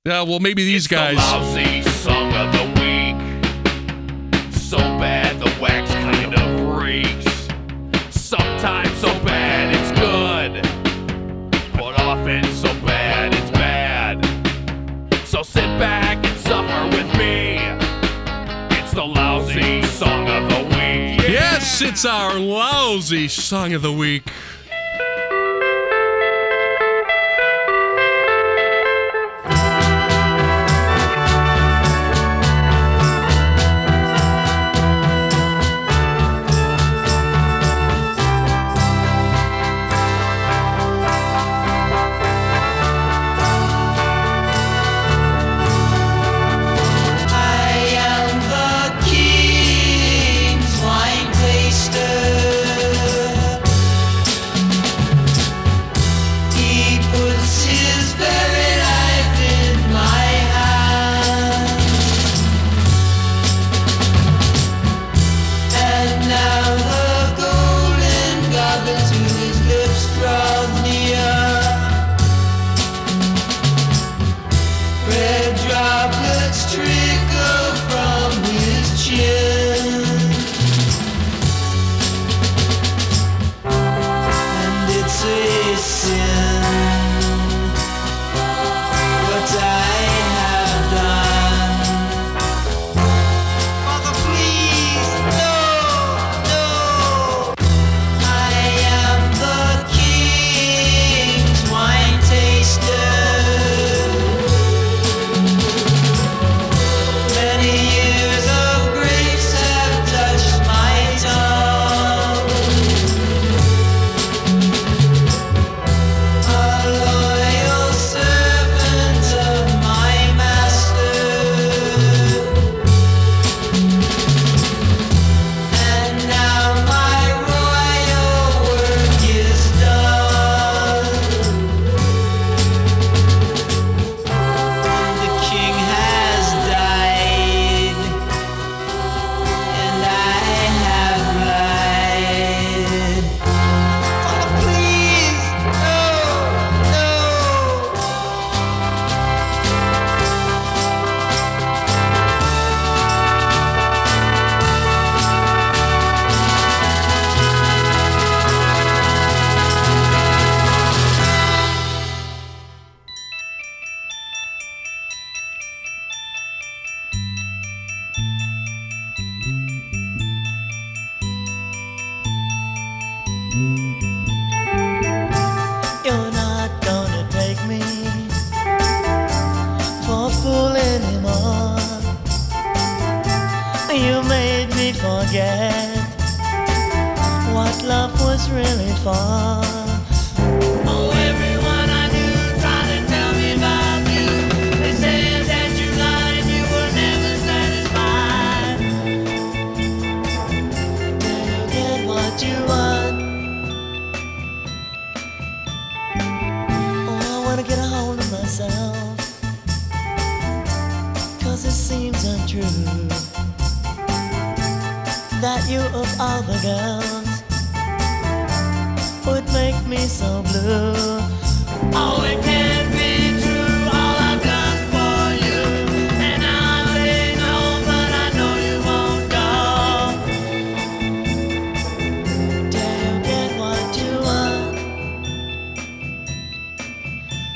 Speaker 4: Yeah, well, maybe these guys.
Speaker 10: lousy song of the week. So bad the wax kind of reeks. Sometimes so bad it's good, but often so bad it's
Speaker 4: our lousy song of the week.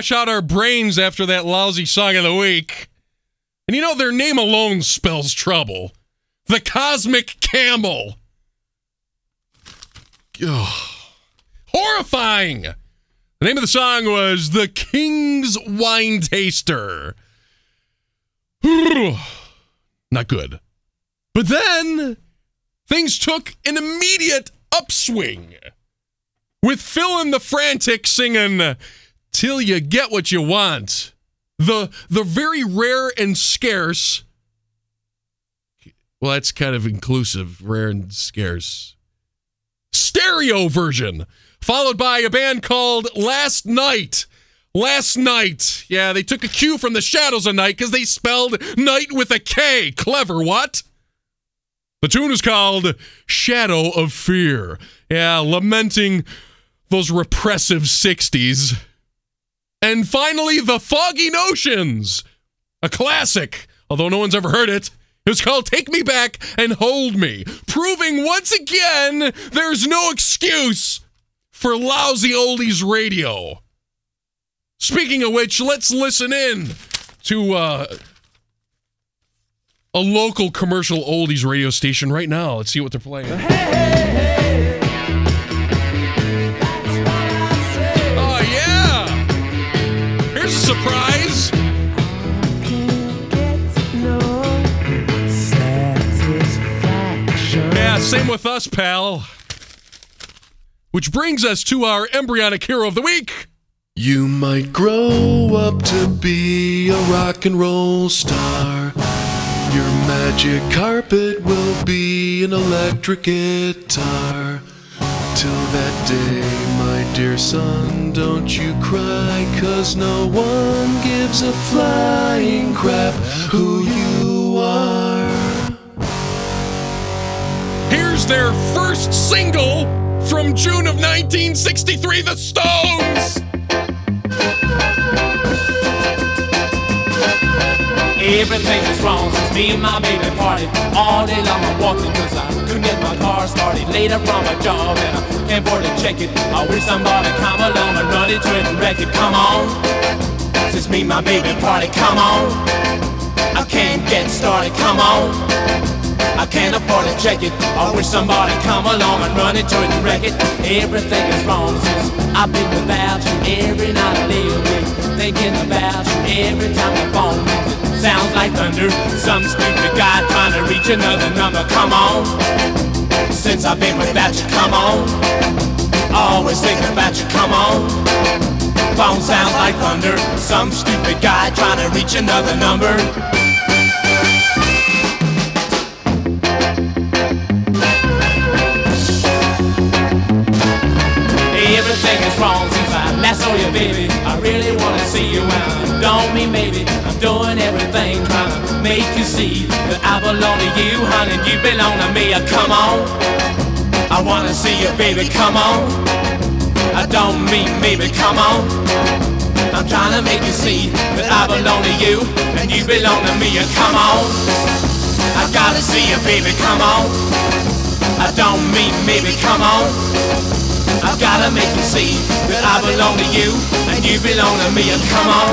Speaker 2: wash out our brains after that lousy song of the week. And you know, their name alone spells trouble. The Cosmic Camel. Ugh. Horrifying. The name of the song was The King's Winetaster. Not good. But then things took an immediate upswing with Phil and the Frantic singing "Till You Get What You Want." The the very rare and scarce. Well, that's kind of inclusive, rare and scarce. Stereo version, followed by a band called Last Knight. Last Knight. Yeah, they took a cue from the Shadows of Night because they spelled night with a K. Clever, what? The tune is called Shadow of Fear. Yeah, lamenting those repressive 60s. And finally, The Foggy Notions, a classic, although no one's ever heard it. It was called Take Me Back and Hold Me, proving once again there's no excuse for lousy oldies radio. Speaking of which, let's listen in to uh, a local commercial oldies radio station right now. Let's see what they're playing. Oh, surprise. Yeah, same with us, pal. Which brings us to our embryonic hero of the week.
Speaker 12: You might grow up to be a rock and roll star. Your magic carpet will be an electric guitar. Till that day, dear son, don't you cry, cause no one gives a flying crap who you are.
Speaker 2: Here's their first single from June of 1963 The Stones.
Speaker 13: Everything is wrong since me and my baby parted. All day long I'm walking cause I couldn't get my car started. Later from my job and I can't afford to check it. I wish somebody come along and run into it and wreck it. Come on, since me and my baby parted Come on, I can't get started Come on, I can't afford to check it. I wish somebody come along and run into it and wreck it. Everything is wrong since I've been without you Every night I lay awake thinking about you Every time the phone. it sounds like thunder. Some stupid guy trying to reach another number. Come on, since I've been without you Come on, always thinking about you Come on, phone sounds like thunder. Some stupid guy trying to reach another number. Everything is wrong since I last saw you, baby. I really wanna see you around. Don't mean maybe doing everything trying to make you see that I belong to you, honey. You belong to me. Uh, Come on, I wanna see you, baby. Come on. I don't mean maybe. Come on. I'm trying to make you see that I belong to you and you belong to me. Uh, Come on, I gotta see you, baby. Come on. I don't mean maybe. Come on. I've gotta make you see that I belong to you and you belong to me. And come on,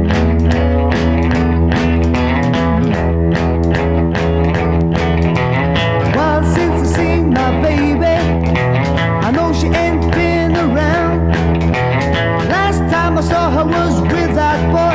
Speaker 14: saw I was with that boy.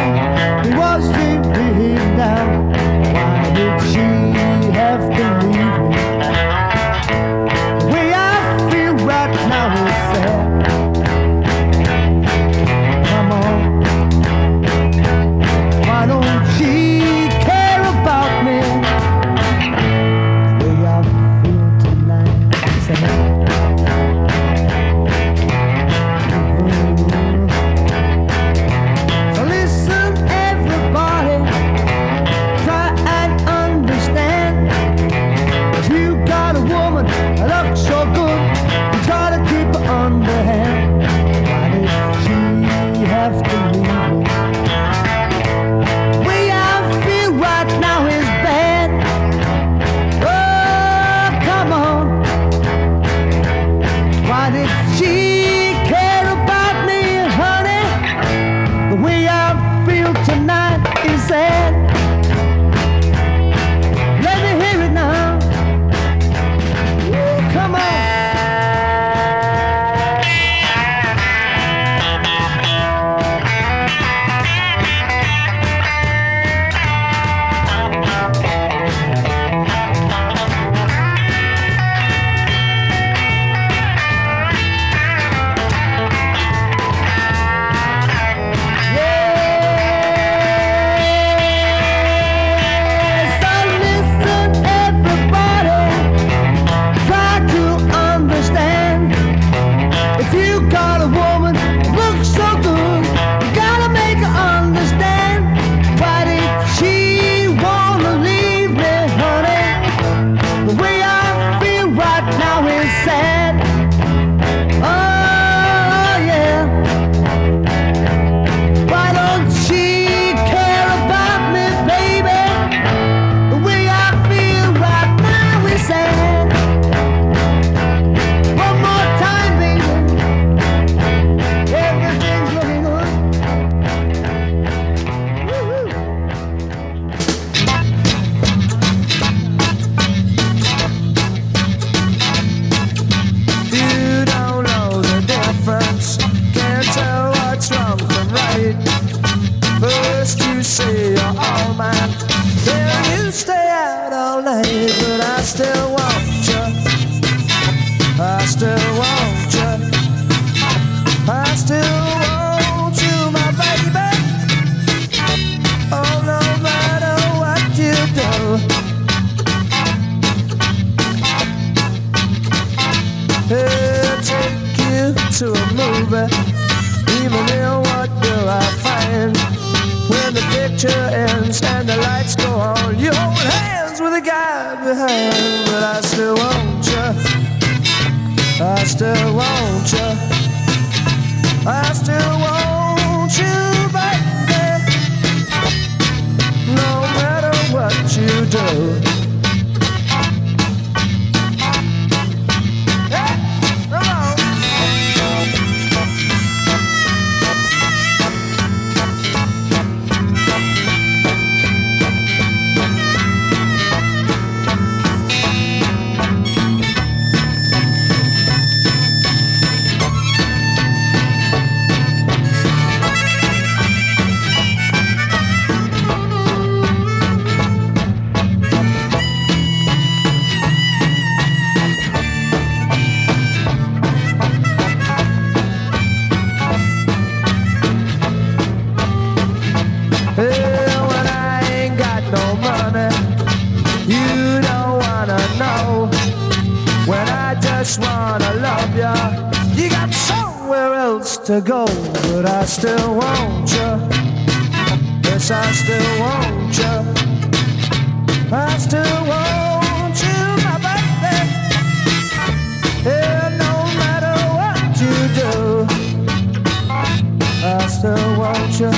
Speaker 14: I
Speaker 7: still want you.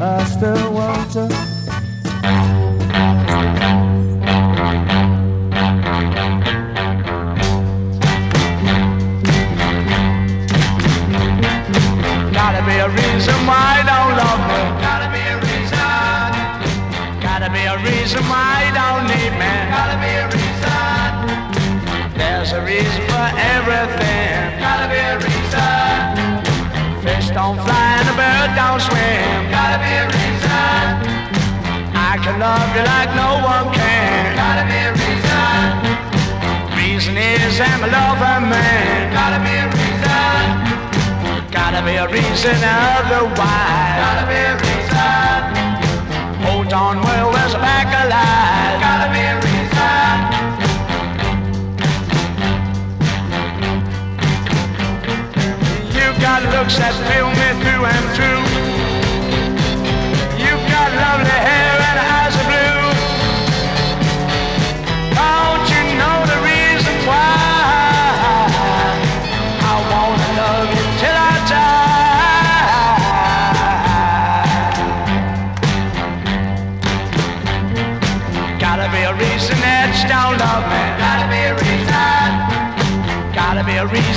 Speaker 7: I still I'm a lover man. Gotta be a reason. Gotta be a reason otherwise. Gotta be a reason. Hold on, well, there's a back alive. Gotta be a reason. You got looks that fill me through and through.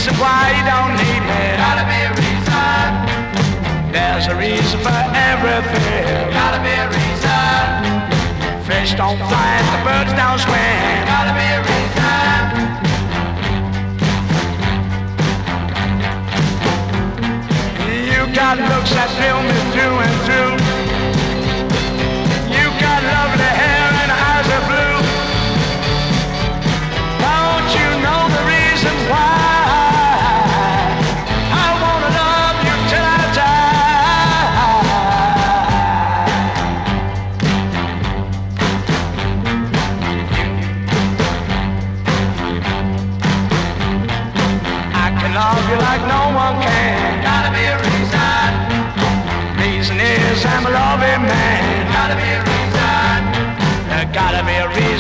Speaker 7: Reason why you don't need me. Gotta be a reason. There's a reason for everything. Gotta be a reason. Fish don't fly, and the birds don't swim. Gotta be a reason. You got looks that fill me through and through.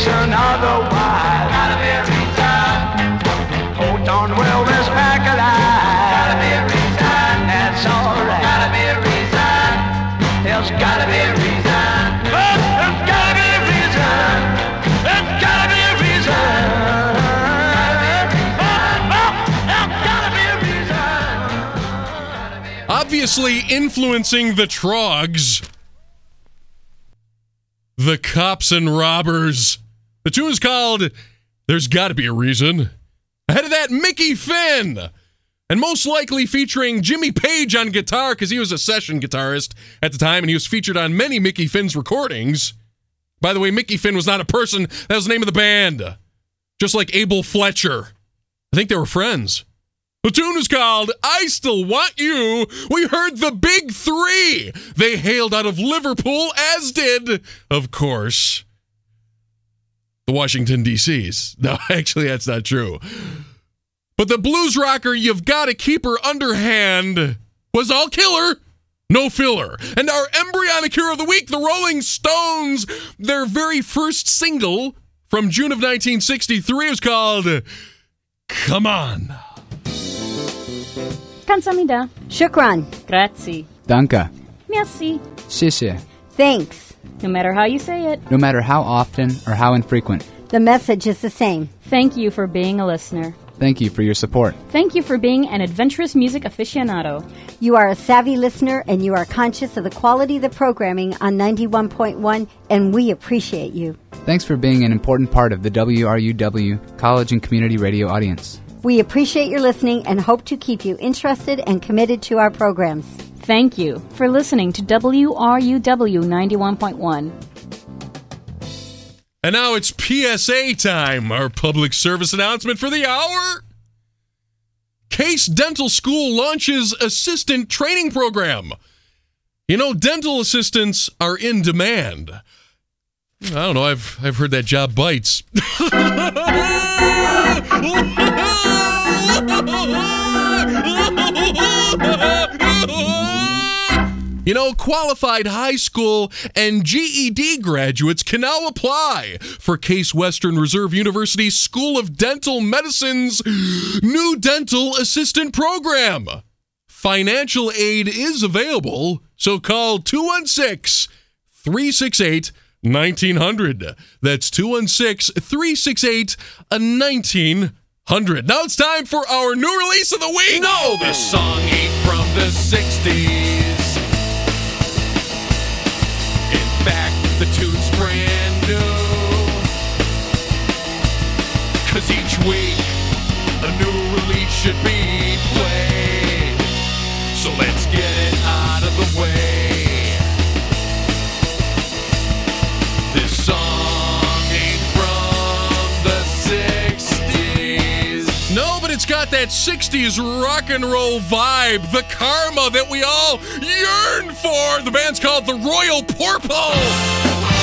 Speaker 7: Reason otherwise. Gotta be a reason. Back alive. Gotta be a reason. That's alright. Gotta be a reason. There's gotta be a reason.
Speaker 2: Obviously influencing the Troggs. The Cops and Robbers. The tune is called There's Gotta Be a Reason. Ahead of that, Mickey Finn. And most likely featuring Jimmy Page on guitar because he was a session guitarist at the time and he was featured on many Mickey Finn's recordings. By the way, Mickey Finn was not a person, that was the name of the band. Just like Abel Fletcher. I think they were friends. The tune is called I Still Want You. We heard the big three. They hailed out of Liverpool, as did, of course, the Washington, D.C.'s. No, actually, that's not true. But the blues rocker, you've got to keep her underhand, was all killer, no filler. And our embryonic hero of the week, the Rolling Stones, their very first single from June of 1963 was called Come On.
Speaker 15: Kamsahamnida.
Speaker 16: Shukran.
Speaker 15: Grazie.
Speaker 17: Danke.
Speaker 15: Merci.
Speaker 17: Shishe.
Speaker 16: Thanks.
Speaker 15: No matter how you say it.
Speaker 17: No matter how often or how infrequent.
Speaker 16: The message is the same.
Speaker 15: Thank you for being a listener.
Speaker 17: Thank you for your support.
Speaker 15: Thank you for being an adventurous music aficionado.
Speaker 16: You are a savvy listener and you are conscious of the quality of the programming on 91.1, and we appreciate you.
Speaker 17: Thanks for being an important part of the WRUW College and Community Radio audience.
Speaker 16: We appreciate your listening and hope to keep you interested and committed to our programs.
Speaker 15: Thank you for listening to WRUW 91.1.
Speaker 2: And now it's PSA time, our public service announcement for the hour. Case Dental School launches assistant training program. You know, dental assistants are in demand. I don't know, I've I've heard that job bites. You know, qualified high school and GED graduates can now apply for Case Western Reserve University's School of Dental Medicine's new dental assistant program. Financial aid is available, so call 216 368 1900. That's 216 368 1900. Now it's time for our new release of the week.
Speaker 5: No, this song ain't from the 60s. Tune's brand new. Cause each week, a new release should be played. So let's
Speaker 4: that 60s rock and roll vibe, the karma that we all yearn for. The band's called the Royal Purple.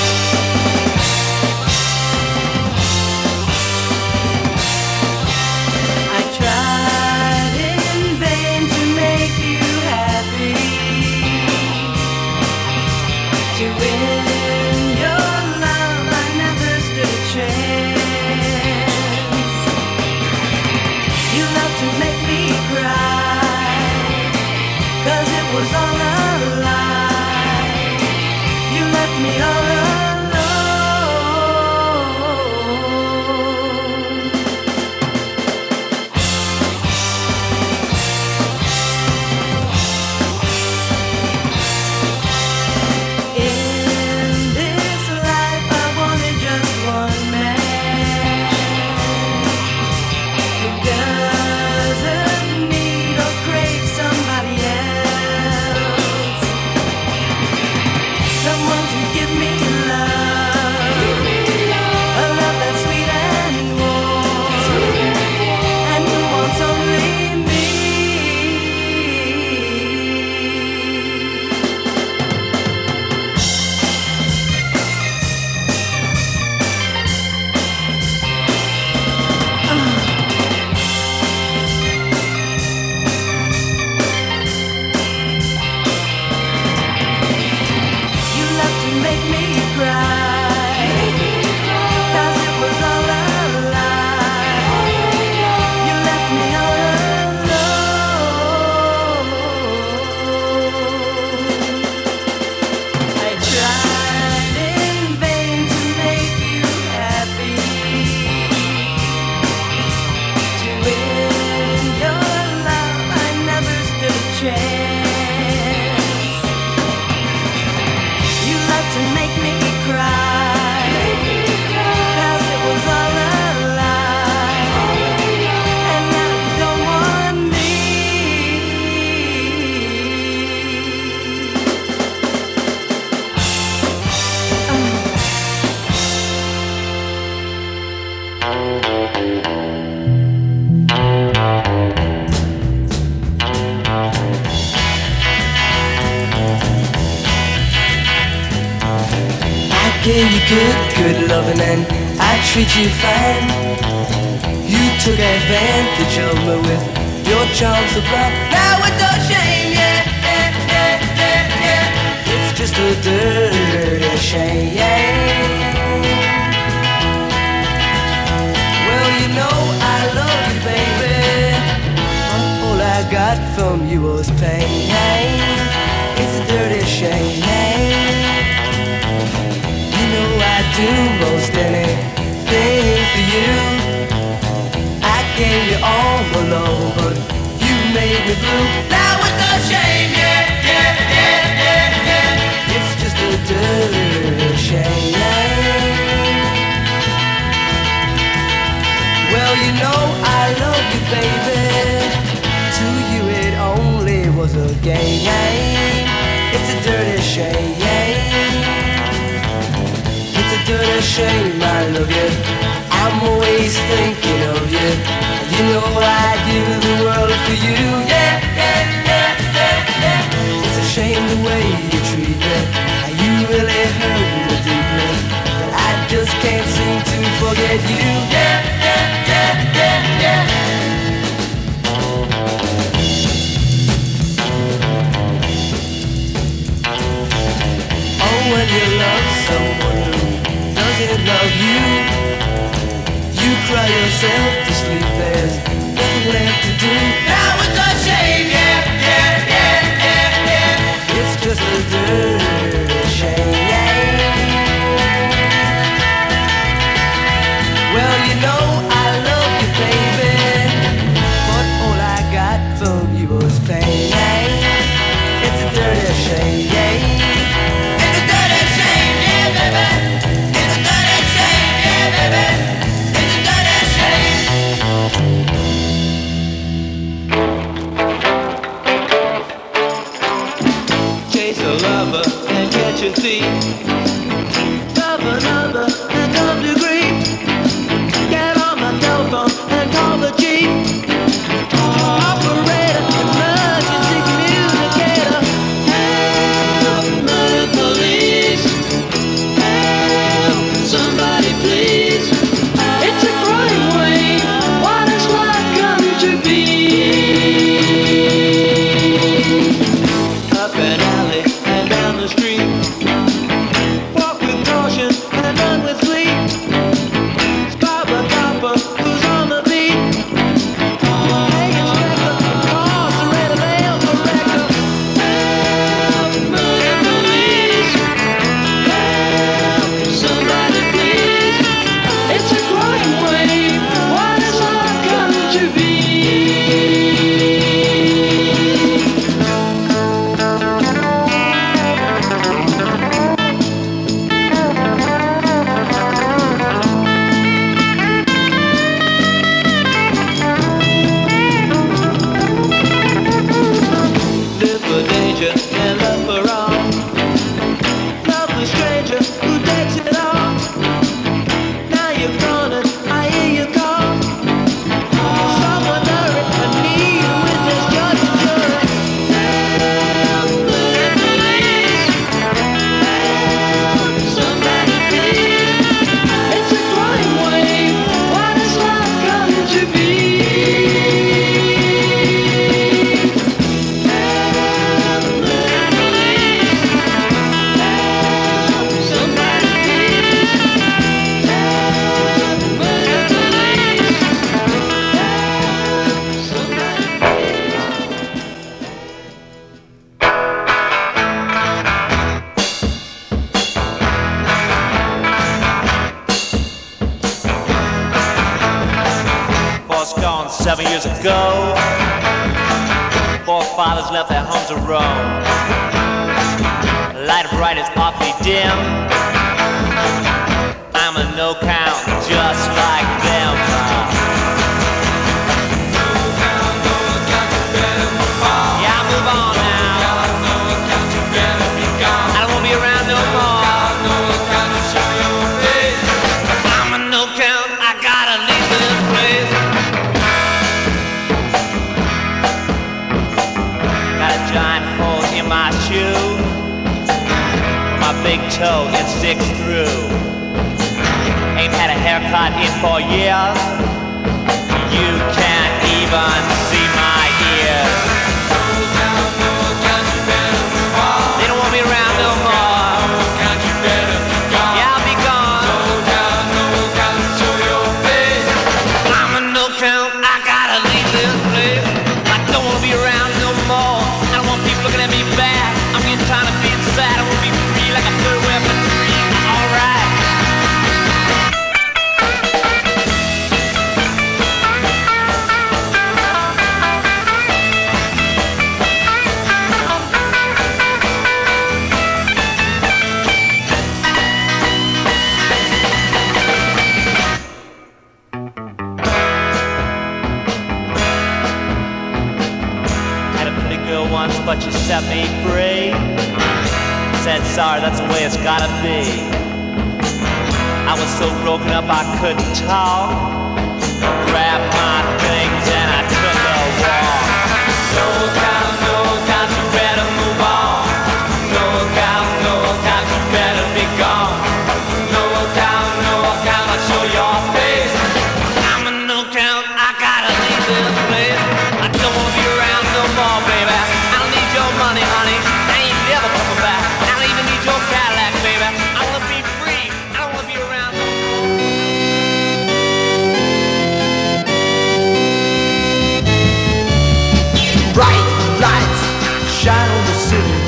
Speaker 4: city,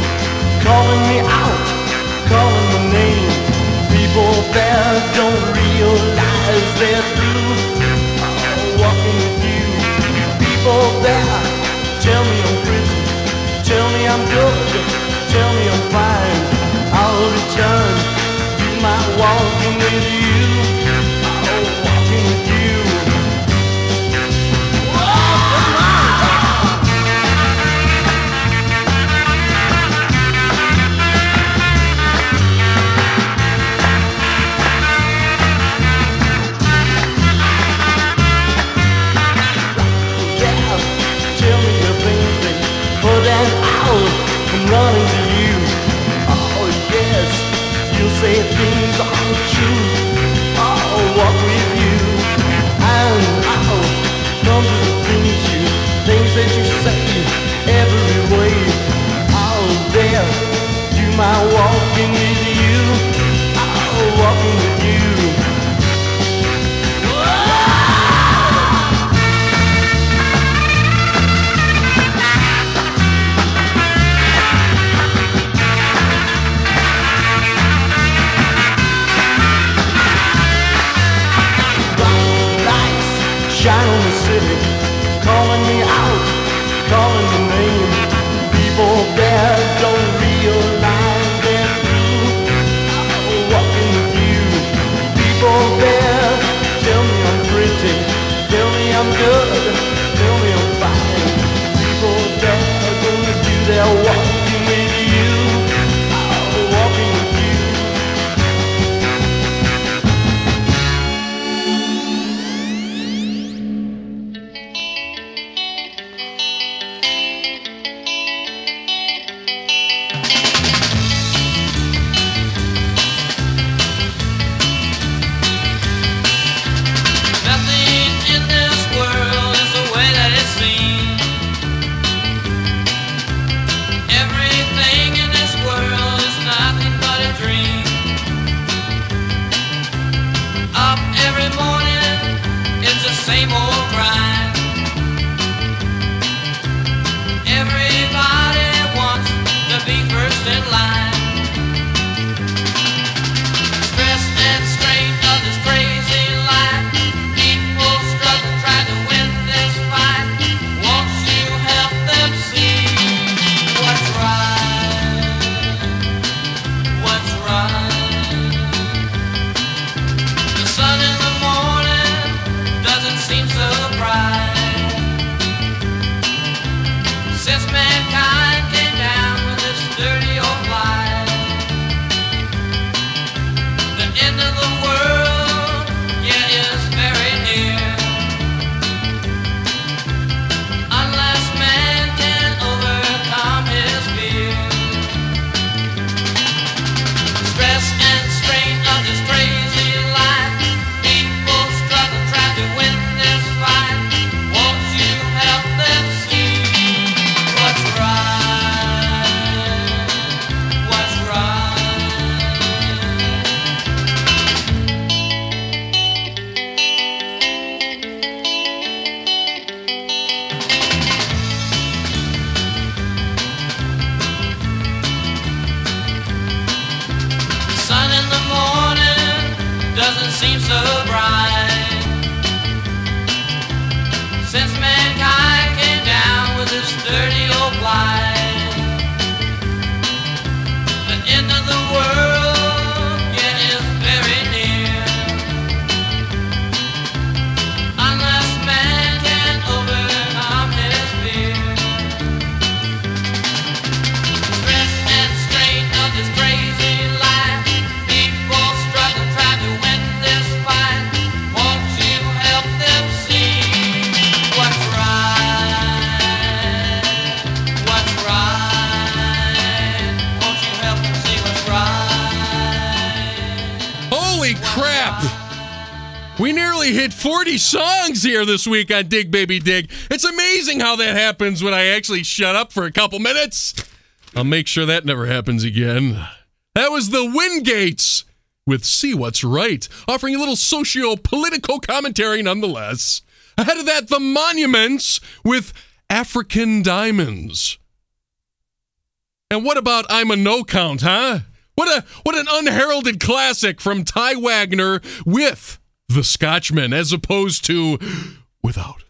Speaker 4: calling me out, calling my name. People there don't realize they're through walking with you. People there tell me I'm pretty, tell me I'm good, tell me I'm fine. I'll return, you might want. I'm good, tell me I'm fine. People die, gonna do their work.
Speaker 9: Seems so bright. Since mankind
Speaker 2: hit 40 songs here this week on Dig Baby Dig. It's amazing how that happens when I actually shut up for a couple minutes. I'll make sure that never happens again. That was the Wingates with See What's Right, offering a little socio political commentary nonetheless. Ahead of that, the Monuments with African Diamonds. And what about I'm a No Count, huh? What a what an unheralded classic from Ty Wagner with the Scotchman, as opposed to without.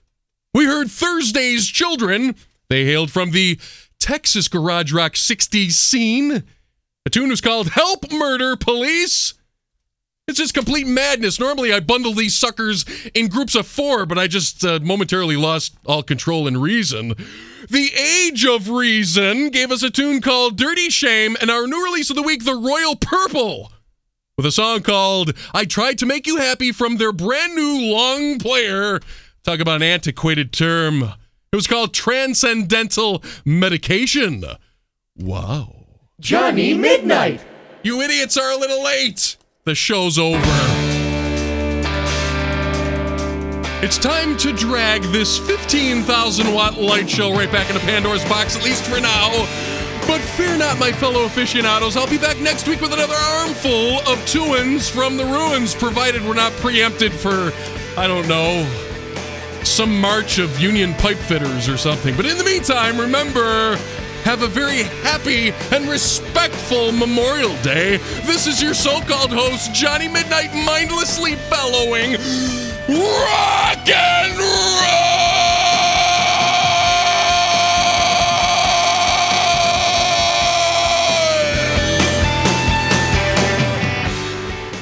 Speaker 2: We heard Thursday's Children. They hailed from the Texas garage rock 60s scene. The tune was called Help Murder Police. It's just complete madness. Normally, I bundle these suckers in groups of four, but I just uh, momentarily lost all control and reason. The Age of Reason gave us a tune called Dirty Shame, and our new release of the week, The Royal Purple, with a song called I Tried to Make You Happy from their brand new long player. Talk about an antiquated term. It was called Transcendental Medication. Wow.
Speaker 5: Johnny Midnight.
Speaker 2: You idiots are a little late. The show's over. It's time to drag this 15,000 watt light show right back into Pandora's box, at least for now. But fear not, my fellow aficionados. I'll be back next week with another armful of tuins from the ruins, provided we're not preempted for, I don't know, some march of union pipe fitters or something. But in the meantime, remember, have a very happy and respectful Memorial Day. This is your so called host, Johnny Midnight, mindlessly bellowing, Rock and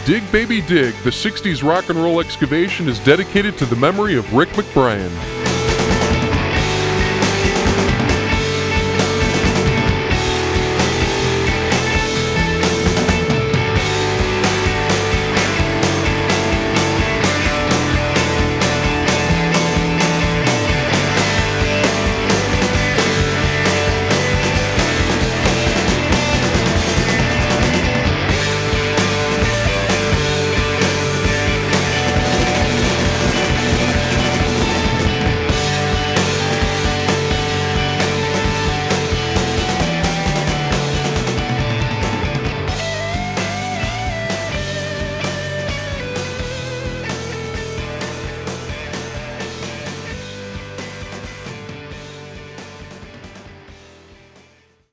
Speaker 18: Dig Baby Dig, the 60s rock and roll excavation is dedicated to the memory of Rick McBrien.